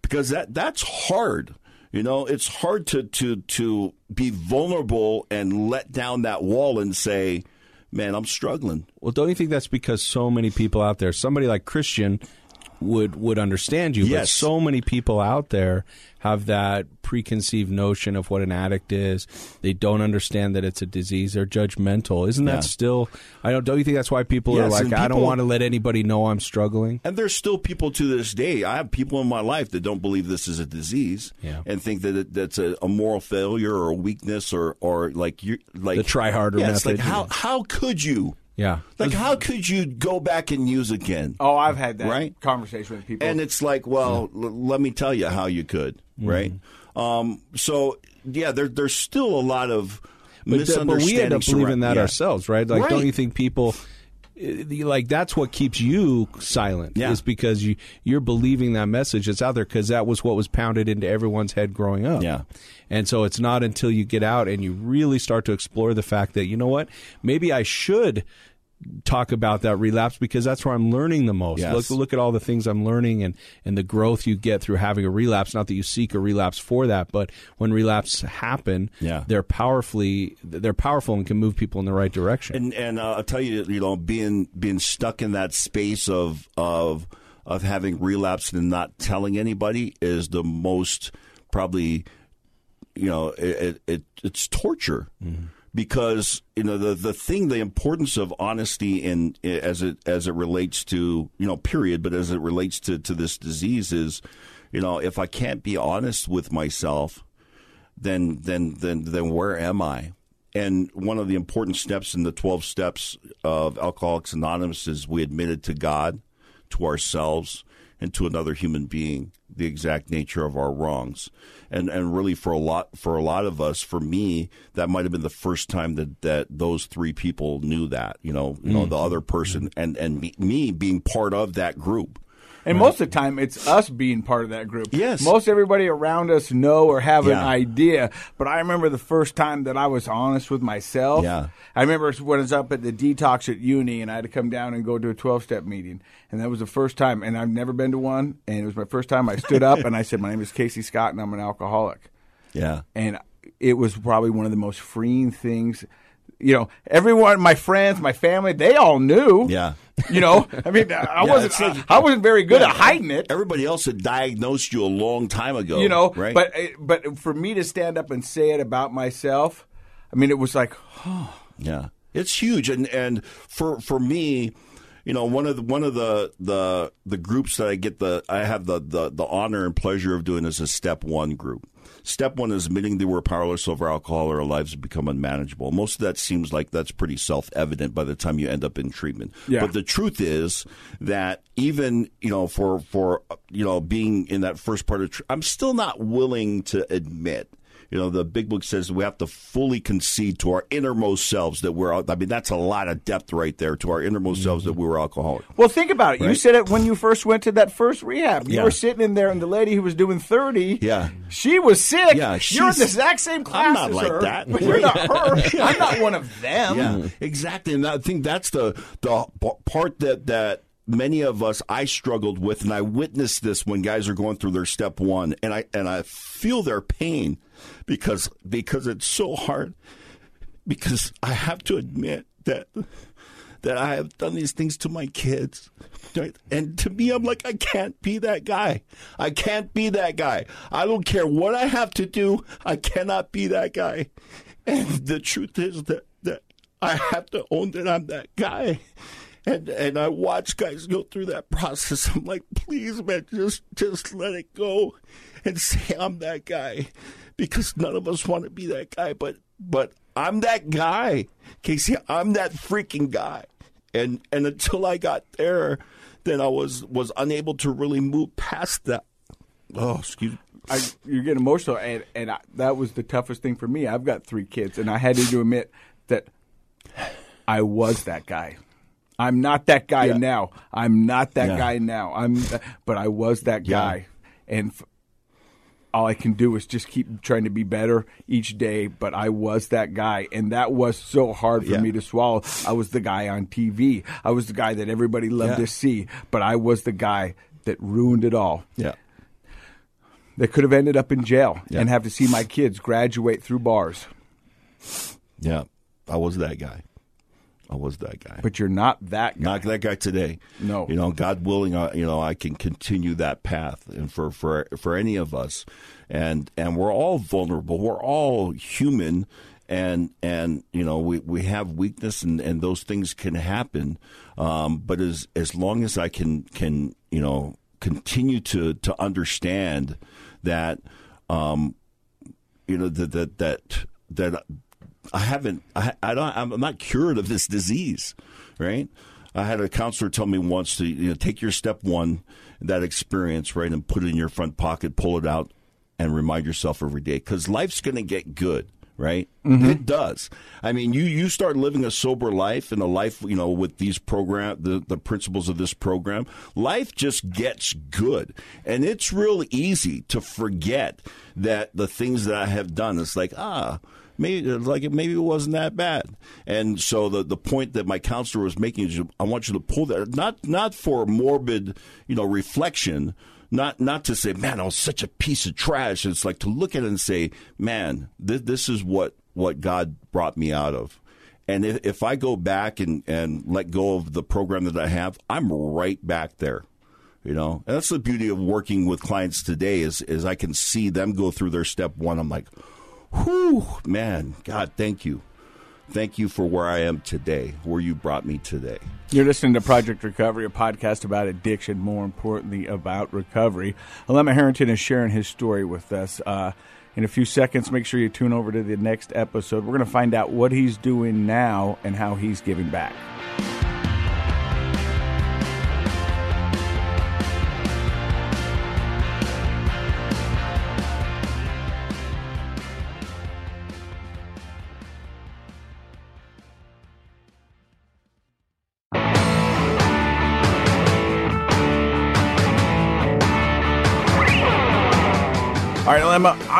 because that that's hard. You know, it's hard to to to be vulnerable and let down that wall and say, "Man, I'm struggling." Well, don't you think that's because so many people out there, somebody like Christian would would understand you, but Yes. so many people out there have that preconceived notion of what an addict is. They don't understand that it's a disease. They're judgmental. Isn't that still? I don't. Don't you think that's why people are like, and I don't want to let anybody know I'm struggling. And there's still people to this day. I have people in my life that don't believe this is a disease Yeah. and think that it, that's a, a moral failure or a weakness or or like you like The try harder yeah, It's like how how could you Yeah. like how could you go back and use again? Oh, I've had that Right? conversation with people. And it's like, well, l- let me tell you how you could, Mm-hmm. right? Um, so yeah, there, there's still a lot of but, th- but we end up believing around- that yeah. ourselves, right? Like, don't you think people like that's what keeps you silent? Yeah. Is because you you're believing that message that's out there because that was what was pounded into everyone's head growing up. Yeah. and so it's not until you get out and you really start to explore the fact that you know what, maybe I should talk about that relapse because that's where I'm learning the most. Yes. Look look at all the things I'm learning and and the growth you get through having a relapse. Not that you seek a relapse for that, but when relapse happen, Yeah. they're powerfully they're powerful and can move people in the right direction. And and uh, I'll tell you, you know, being being stuck in that space of of of having relapsed and not telling anybody is the most probably, you know, it, it, it it's torture. Because you know the the thing, the importance of honesty in as it as it relates to you know period, but as it relates to to this disease is, you know, if I can't be honest with myself, then then then then where am I? And one of the important steps in the 12 steps of Alcoholics Anonymous is we admitted to God, to ourselves, and to another human being the exact nature of our wrongs. And and really for a lot for a lot of us, for me, that might have been the first time that, that those three people knew that, you know, you know, mm. the other person mm-hmm. and and me, me being part of that group. And most of the time, it's us being part of that group. Yes. Most everybody around us know or have an idea. But I remember the first time that I was honest with myself. Yeah. I remember when I was up at the detox at uni and I had to come down and go to a 12 step meeting. And that was the first time. And I've never been to one. And it was my first time I stood up and I said, My name is Casey Scott and I'm an alcoholic. Yeah. and it was probably one of the most freeing things. You know, everyone, my friends, my family, they all knew. Yeah. You know, I mean, I Yeah, wasn't, like- I, wasn't very good at hiding it. Everybody else had diagnosed you a long time ago. You know, right? but but for me to stand up and say it about myself, I mean, it was like, oh, Yeah, it's huge, and and for for me, you know, one of the one of the the the groups that I get the I have the the, the honor and pleasure of doing is a step one group. Step one is admitting that we're powerless over alcohol or our lives have become unmanageable. Most of that seems like that's pretty self evident by the time you end up in treatment. Yeah. But the truth is that even you know for for you know being in that first part of, tr- I'm still not willing to admit. You know, the big book says we have to fully concede to our innermost selves that we're. I mean, that's a lot of depth right there to our innermost selves that we were alcoholic. well, think about it. You said it when you first went to that first rehab. You Yeah. were sitting in there, and the lady who was doing thirty, Yeah. she was sick. Yeah, you're in the exact same class I'm not as like her, that. but you're not her. I'm not one of them. Yeah, exactly. And I think that's the the part that that many of us I struggled with, and I witnessed this when guys are going through their step one, and I and I feel their pain because because it's so hard. Because I have to admit that that I have done these things to my kids. Right? And to me, I'm like, I can't be that guy. I can't be that guy. I don't care what I have to do. I cannot be that guy. And the truth is that, that I have to own that I'm that guy. And and I watch guys go through that process. I'm like, please, man, just just let it go and say I'm that guy. Because none of us want to be that guy, but but I'm that guy. Casey, I'm that freaking guy. And and until I got there, then I was was unable to really move past that. Oh, excuse me. I, you're getting emotional, and and I, that was the toughest thing for me. I've got three kids, and I had to admit that I was that guy. I'm not that guy Yeah. now. I'm not that Yeah. guy now. I'm, but I was that Yeah. guy, and f- all I can do is just keep trying to be better each day. But I was that guy, and that was so hard for Yeah. me to swallow. I was the guy on TV. I was the guy that everybody loved Yeah. to see, but I was the guy that ruined it all Yeah. that could have ended up in jail Yeah. and have to see my kids graduate through bars. Yeah. I was that guy. I was that guy. But you're not that guy. Not that guy today. No. you know, God willing, uh, you know, I can continue that path, and for for for any of us, and and we're all vulnerable. We're all human, and and you know, we we have weakness, and and those things can happen. Um, but as as long as I can can you know continue to to understand that, um, you know that that that that I haven't I, I don't I'm not cured of this disease, right? I had a counselor tell me once to you know take your step one that experience right and put it in your front pocket, pull it out, and remind yourself every day because life's going to get good. Right, it does. I mean, you you start living a sober life and a life, you know, with these program, the the principles of this program, life just gets good, and it's real easy to forget that the things that I have done. It's like ah, maybe like maybe it wasn't that bad. And so the the point that my counselor was making is, I want you to pull that not not for morbid, you know, reflection. Not not to say, man, I was such a piece of trash. It's like to look at it and say, man, this, this is what what God brought me out of. And if, if I go back and, and let go of the program that I have, I'm right back there. You know, and that's the beauty of working with clients today is is I can see them go through their step one. I'm like, whew, man, God, thank you. thank you for where I am today, where you brought me today. You're listening to Project Recovery, a podcast about addiction, more importantly, about recovery. Alema Harrington is sharing his story with us. Uh, in a few seconds, make sure you tune over to the next episode. We're going to find out what he's doing now and how he's giving back.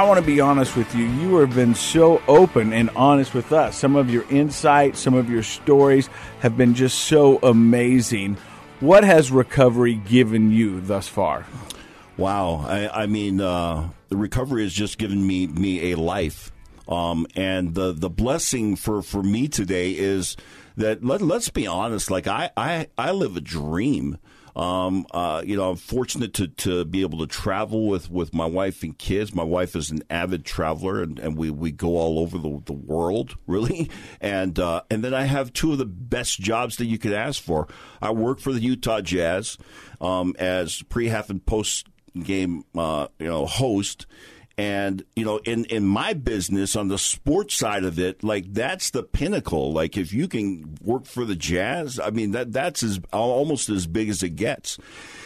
I want to be honest with you. You have been so open and honest with us. Some of your insights, some of your stories have been just so amazing. What has recovery given you thus far? Wow, I, I mean, uh, the recovery has just given me me a life, um, and the the blessing for for me today is that let, let's be honest. Like I I I live a dream. Um, uh, you know, I'm fortunate to, to be able to travel with, with my wife and kids. My wife is an avid traveler, and, and we, we go all over the, the world, really. And uh, and then I have two of the best jobs that you could ask for. I work for the Utah Jazz um, as pre, half, and post game uh, you know host and you know in in my business on the sports side of it like that's the pinnacle like if you can work for the jazz i mean that that's as almost as big as it gets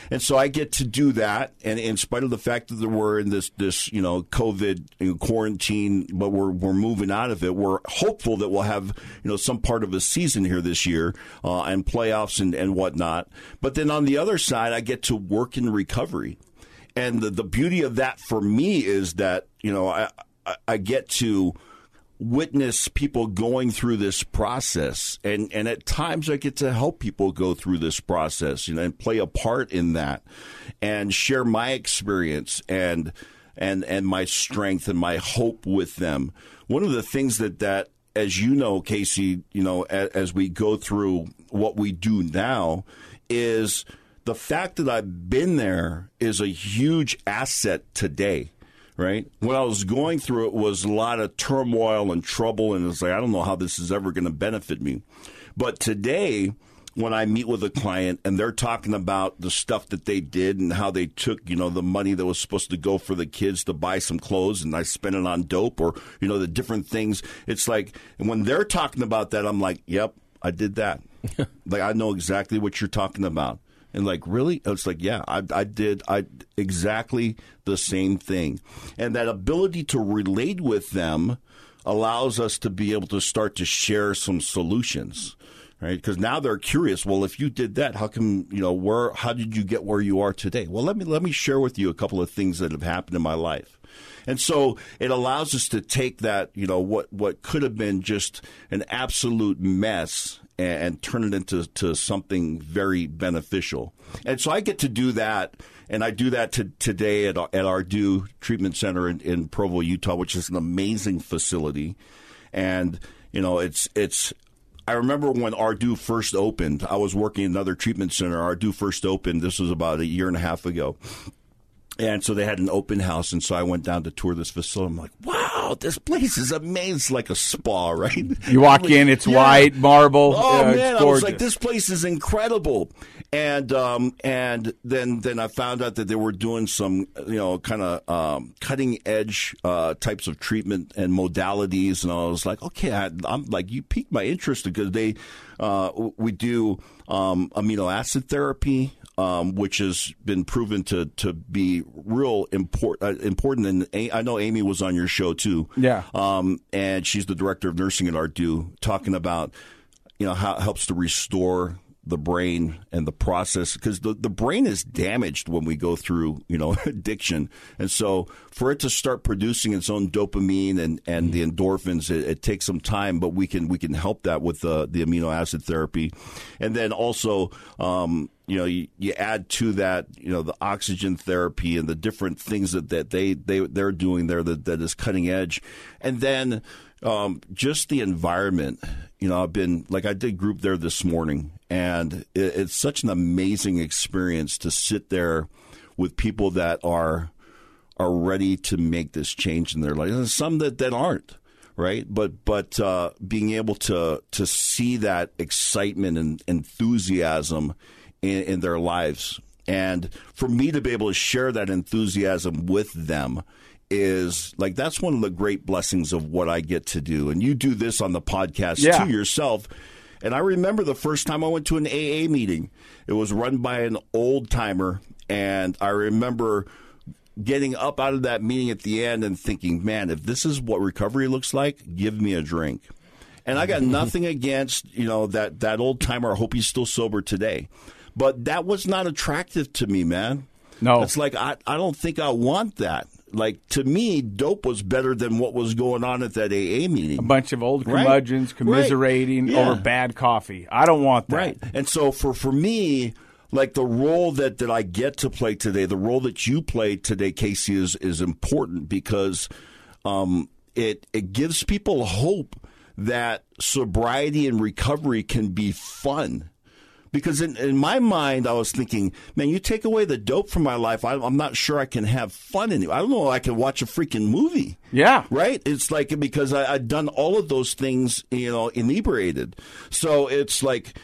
and so I get to do that, and in spite of the fact that we're in this, this you know, COVID quarantine, but we're we're moving out of it. We're hopeful that we'll have you know some part of a season here this year uh, and playoffs and and whatnot. But then on the other side, I get to work in recovery. And the, the beauty of that for me is that, you know, I, I, I get to witness people going through this process. And and at times I get to help people go through this process you know, and play a part in that and share my experience and and and my strength and my hope with them. One of the things that that as you know Casey you know as, as we go through what we do now is the fact that I've been there is a huge asset today. Right when I was going through it was a lot of turmoil and trouble, and it's like I don't know how this is ever going to benefit me. But today, when I meet with a client and they're talking about the stuff that they did and how they took, you know, the money that was supposed to go for the kids to buy some clothes and I spent it on dope or, you know, the different things. It's like, when they're talking about that, I'm like, yep, I did that. like, I know exactly what you're talking about. And like, really? It's like, yeah, I, I did I exactly the same thing. And that ability to relate with them allows us to be able to start to share some solutions right? Because now they're curious. Well, if you did that, how come you know where? How did you get where you are today? Well, let me let me share with you a couple of things that have happened in my life. And so it allows us to take that, you know, what, what could have been just an absolute mess and, and turn it into to something very beneficial. And so I get to do that and I do that to, today at, at Ardu Treatment Center in, in Provo, Utah, which is an amazing facility. And you know, it's it's. I remember when Ardu first opened. I was working in another treatment center. Ardu first opened. This was about a year and a half ago. And so they had an open house, and so I went down to tour this facility. I'm like, wow, this place is amazing. It's like a spa, right? You walk like, in, it's yeah. white marble. Oh uh, man, I was like, this place is incredible. And um, and then then I found out that they were doing some you know kind of um, cutting edge uh, types of treatment and modalities, and I was like, okay, I, am like you piqued my interest because they uh, we do um, amino acid therapy um, which has been proven to to be real import, uh, important. And a- I know Amy was on your show too. Yeah. Um, and she's the director of nursing at Ardu, talking about you know how it helps to restore the brain and the process because the, the brain is damaged when we go through you know addiction. And so for it to start producing its own dopamine and, and the endorphins it, it takes some time but we can we can help that with the, the amino acid therapy. And then also um, you know you, you add to that you know the oxygen therapy and the different things that, that they, they they're doing there that, that is cutting edge. And then um, just the environment. You know, I've been like I did group there this morning, and it, it's such an amazing experience to sit there with people that are are ready to make this change in their life. And some that, that aren't, right? But but uh, being able to to see that excitement and enthusiasm in, in their lives, and for me to be able to share that enthusiasm with them is like that's one of the great blessings of what I get to do. And you do this on the podcast Yeah. to yourself. And I remember the first time I went to an AA meeting. It was run by an old timer, and I remember getting up out of that meeting at the end and thinking, "Man, if this is what recovery looks like, give me a drink." And I got nothing against you know that that old timer. I hope he's still sober today, but that was not attractive to me, man. No. it's like I I don't think I want that. Like to me, dope was better than what was going on at that AA meeting. A bunch of old Right. curmudgeons commiserating Right. Yeah. over bad coffee. I don't want that. Right. And so for for me, like the role that, that I get to play today, the role that you play today, Casey, is is important because um, it it gives people hope that sobriety and recovery can be fun. Because in, in my mind, I was thinking, man, you take away the dope from my life, I, I'm not sure I can have fun anymore. I don't know, I can watch a freaking movie. Yeah. Right? It's like because I, I'd done all of those things, you know, inebriated. So it's like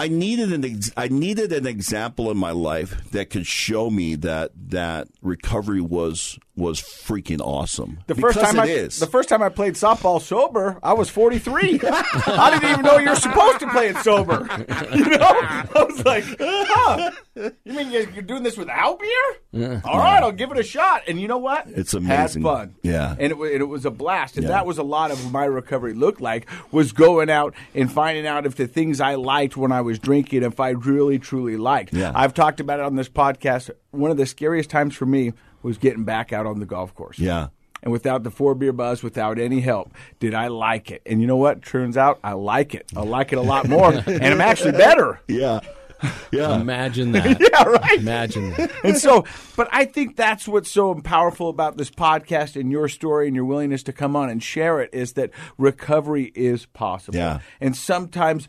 I needed an ex- I needed an example in my life that could show me that that recovery was was freaking awesome. The first Because time I is. the first time I played softball sober, I was 43. I didn't even know you were supposed to play it sober. You know, I was like, huh, "You mean you're doing this without beer? All right, I'll give it a shot." And you know what? It's Had amazing. fun. Yeah. and it, wa- and it was a blast. And Yeah. that was a lot of my recovery looked like was going out and finding out if the things I liked when I was drinking, if I really truly liked. Yeah. I've talked about it on this podcast. One of the scariest times for me was getting back out on the golf course. yeah. And without the four beer buzz, without any help, did I like it? And you know what? Turns out I like it. I like it a lot more, and I'm actually better. Yeah. Yeah. Imagine that. Yeah, right. Imagine that. And so, but I think that's what's so powerful about this podcast and your story and your willingness to come on and share it is that recovery is possible. Yeah. And sometimes,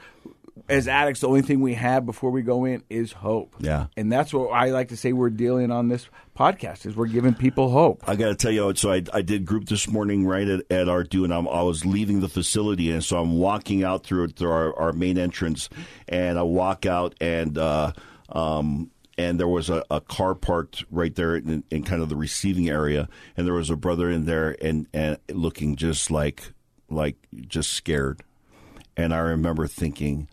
as addicts, the only thing we have before we go in is hope. Yeah. And that's what I like to say we're dealing on this podcast is we're giving people hope. I got to tell you, so I, I did group this morning right at, at Ardu, and I'm, I was leaving the facility, and so I'm walking out through through our, our main entrance, and I walk out, and uh, um, and there was a, a car parked right there in, in kind of the receiving area, and there was a brother in there, and and looking just like like just scared, and I remember thinking,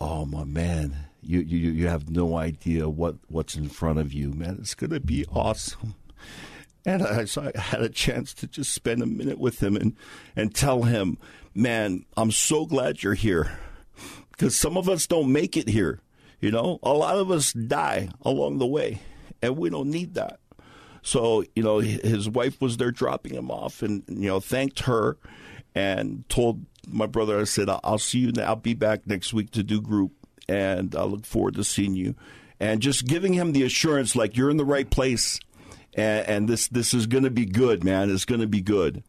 oh my man. You, you you have no idea what, what's in front of you, man. It's gonna be awesome. And I, so I had a chance to just spend a minute with him and, and tell him, man, I'm so glad you're here. Because some of us don't make it here. You know, a lot of us die along the way, and we don't need that. So, you know, his wife was there dropping him off and, you know, thanked her and told my brother, I said, I'll see you, I'll be back next week to do group, and I look forward to seeing you. And just giving him the assurance, like, you're in the right place and, and this this is going to be good, man. It's going to be good,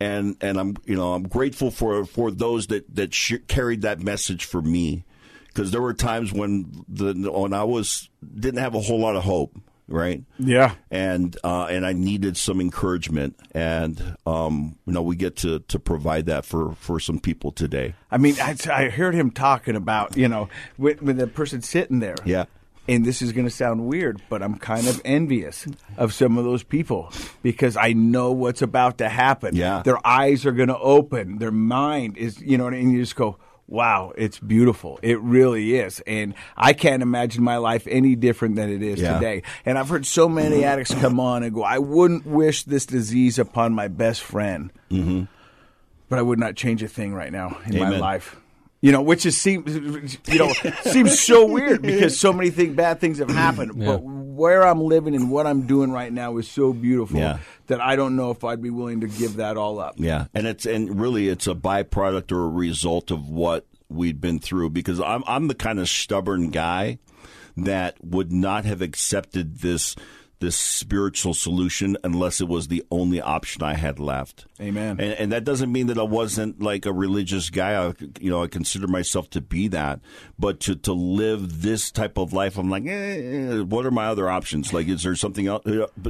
and and I'm you know I'm grateful for for those that that sh- carried that message for me, because there were times when the when I was didn't have a whole lot of hope, right? Yeah. and uh, and I needed some encouragement, and um, you know we get to to provide that for for some people today. I mean, I, I heard him talking about, you know, with, with the person sitting there. Yeah. And this is going to sound weird, but I'm kind of envious of some of those people because I know what's about to happen. Yeah. Their eyes are going to open. Their mind is, you know, and you just go, wow, it's beautiful. It really is. And I can't imagine my life any different than it is Yeah. today. And I've heard so many mm-hmm. addicts come on and go, I wouldn't wish this disease upon my best friend mm-hmm. but I would not change a thing right now in my life. You know, which is seems you know seems so weird because so many thing, bad things have happened. But where I'm living and what I'm doing right now is so beautiful Yeah. that I don't know if I'd be willing to give that all up. Yeah, and it's and really it's a byproduct or a result of what we'd been through. Because I'm I'm the kind of stubborn guy that would not have accepted this this spiritual solution unless it was the only option I had left. Amen. And, and that doesn't mean that I wasn't like a religious guy. I, you know, I consider myself to be that. But to, to live this type of life, I'm like, eh, what are my other options? Like, is there something else?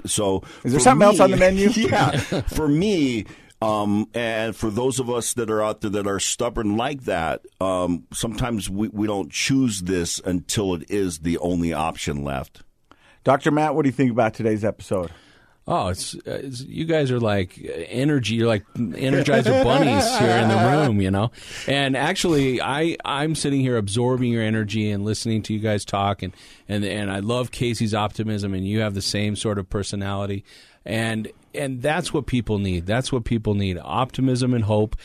So, Is there something else on the menu? yeah. For me, Um, and for those of us that are out there that are stubborn like that, um, sometimes we, we don't choose this until it is the only option left. Dr. Matt, what do you think about today's episode? Oh, it's, it's, you guys are like energy. You're like energizer bunnies here in the room, you know. And actually, I I'm sitting here absorbing your energy and listening to you guys talk, and and and I love Casey's optimism, and you have the same sort of personality, and and that's what people need. That's what people need: optimism and hope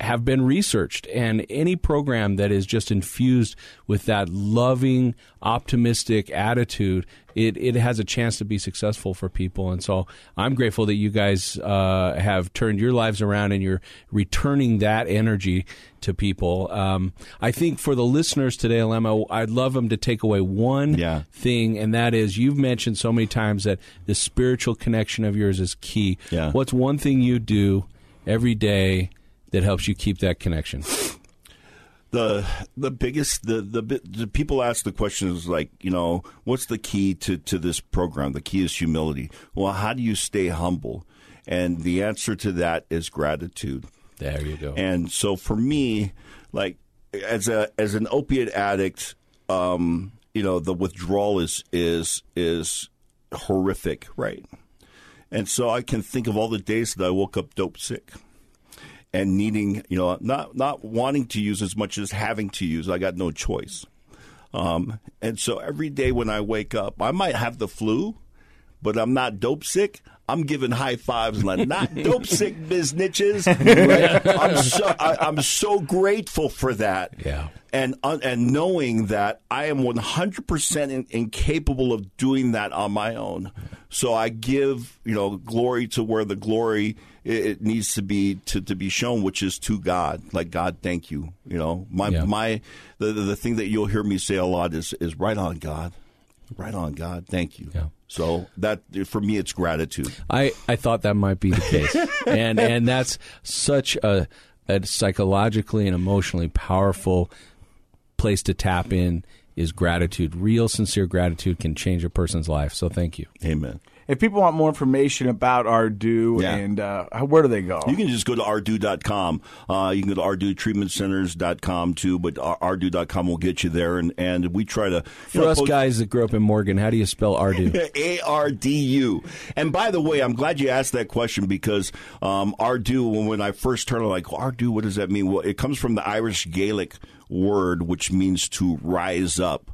have been researched and any program that is just infused with that loving optimistic attitude it, it has a chance to be successful for people and so i'm grateful that you guys uh, have turned your lives around and you're returning that energy to people um, i think for the listeners today Alema, i'd love them to take away one Yeah. thing and that is you've mentioned so many times that the spiritual connection of yours is key Yeah. what's one thing you do every day that helps you keep that connection. the the biggest the, the the people ask the questions like you know what's the key to to this program? The key is humility. Well how do you stay humble? And the answer to that is gratitude. There you go. and so for me like as a as an opiate addict um you know the withdrawal is is is horrific right? And so i can think of all the days that i woke up dope sick and needing, you know, not not wanting to use as much as having to use. I got no choice. Um, and so every day when I wake up, I might have the flu, but I'm not dope sick. I'm giving high fives like not dope sick biznitches. Right? I'm so I, I'm so grateful for that. Yeah. And uh, and knowing that I am 100 percent incapable of doing that on my own, so I give you know glory to where the glory it, it needs to be to, to be shown, which is to God. Like God, thank you. You know, my Yeah. my the, the thing that you'll hear me say a lot is is right on God, right on God. Thank you. Yeah. So that for me, it's gratitude. I, I thought that might be the case, and and that's such a, a psychologically and emotionally powerful place to tap in is gratitude. Real, sincere gratitude can change a person's life. So thank you. Amen. If people want more information about Ardu Yeah. and uh, where do they go? You can just go to ardu.com. Uh, you can go to ardutreatmentcenters.com too, but ar- ardu.com will get you there. And, and we try to. you For know, us post- guys that grew up in Morgan, how do you spell Ardu? A R D U. And by the way, I'm glad you asked that question because um, Ardu, when, when I first heard it, like, Ardu, what does that mean? Well, it comes from the Irish Gaelic word, which means to rise up.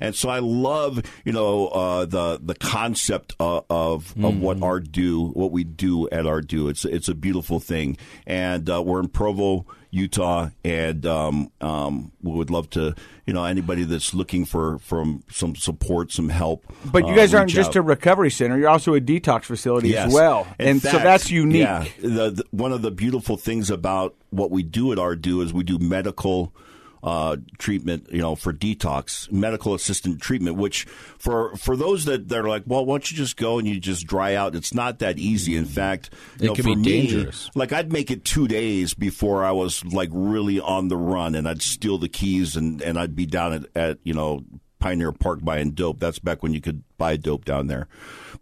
And so I love, you know, uh, the the concept of of, of what Ardu, what we do at Ardu. It's it's a beautiful thing, and uh, we're in Provo, Utah, and um, um, we would love to, you know, anybody that's looking for from some support, some help. but you uh, guys aren't just out. a recovery center; you're also a detox facility Yes. as well, In and so that's unique. Yeah, the, the, one of the beautiful things about what we do at Ardu is we do medical uh, treatment, you know, for detox, medical assistant treatment. Which for for those that that are like, well, why don't you just go and you just dry out? It's not that easy. In fact, you It know, can for be me, dangerous. Like I'd make it two days before I was like really on the run, and I'd steal the keys and and I'd be down at, at you know Pioneer Park buying dope. That's back when you could buy dope down there.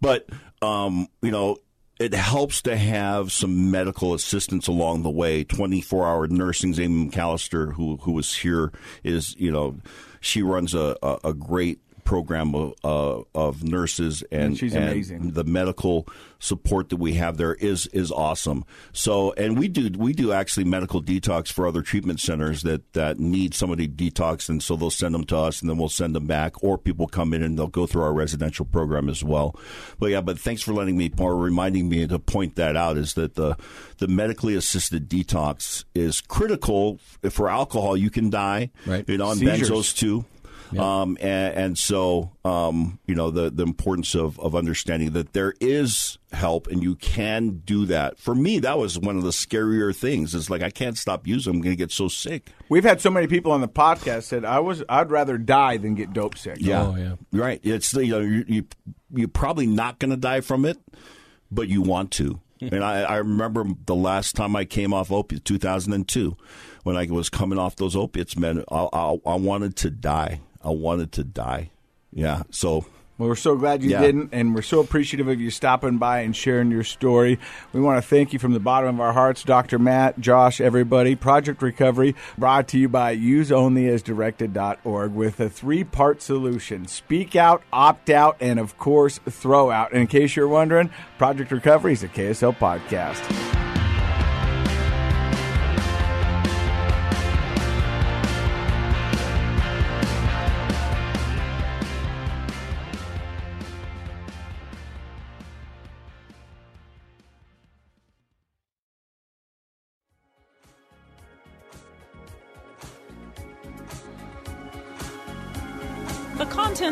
But um, you know, it helps to have some medical assistance along the way. Twenty four hour nursing. Amy McAllister, who who was here, is you know, she runs a a, a great program of uh, of nurses and She's and amazing. the medical support that we have there is is awesome. So, and we do we do actually medical detox for other treatment centers that that need somebody detox, and so they'll send them to us, and then we'll send them back, or people come in and they'll go through our residential program as well. But yeah, but thanks for letting me or reminding me to point that out is that the the medically assisted detox is critical for alcohol. You can die, Right. You know, and Seizures. benzos too. Um, and, and so, um, you know, the, the importance of, of understanding that there is help and you can do that. For me, that was one of the scarier things. It's like, I can't stop using them. I'm going to get so sick. We've had so many people on the podcast said I was I'd rather die than get dope sick. Oh, yeah. Right. It's, you know, you, you, you're probably not going to die from it, but you want to. and I, I remember the last time I came off opiates, 2002, when I was coming off those opiates, man, I, I, I wanted to die. I wanted to die. Yeah. So Well, we're so glad you Yeah. didn't, and we're so appreciative of you stopping by and sharing your story. We want to thank you from the bottom of our hearts, Dr. Matt, Josh, everybody. Project Recovery brought to you by useonlyasdirected.org with a three part solution speak out, opt out, and of course, throw out. And in case you're wondering, Project Recovery is a KSL podcast.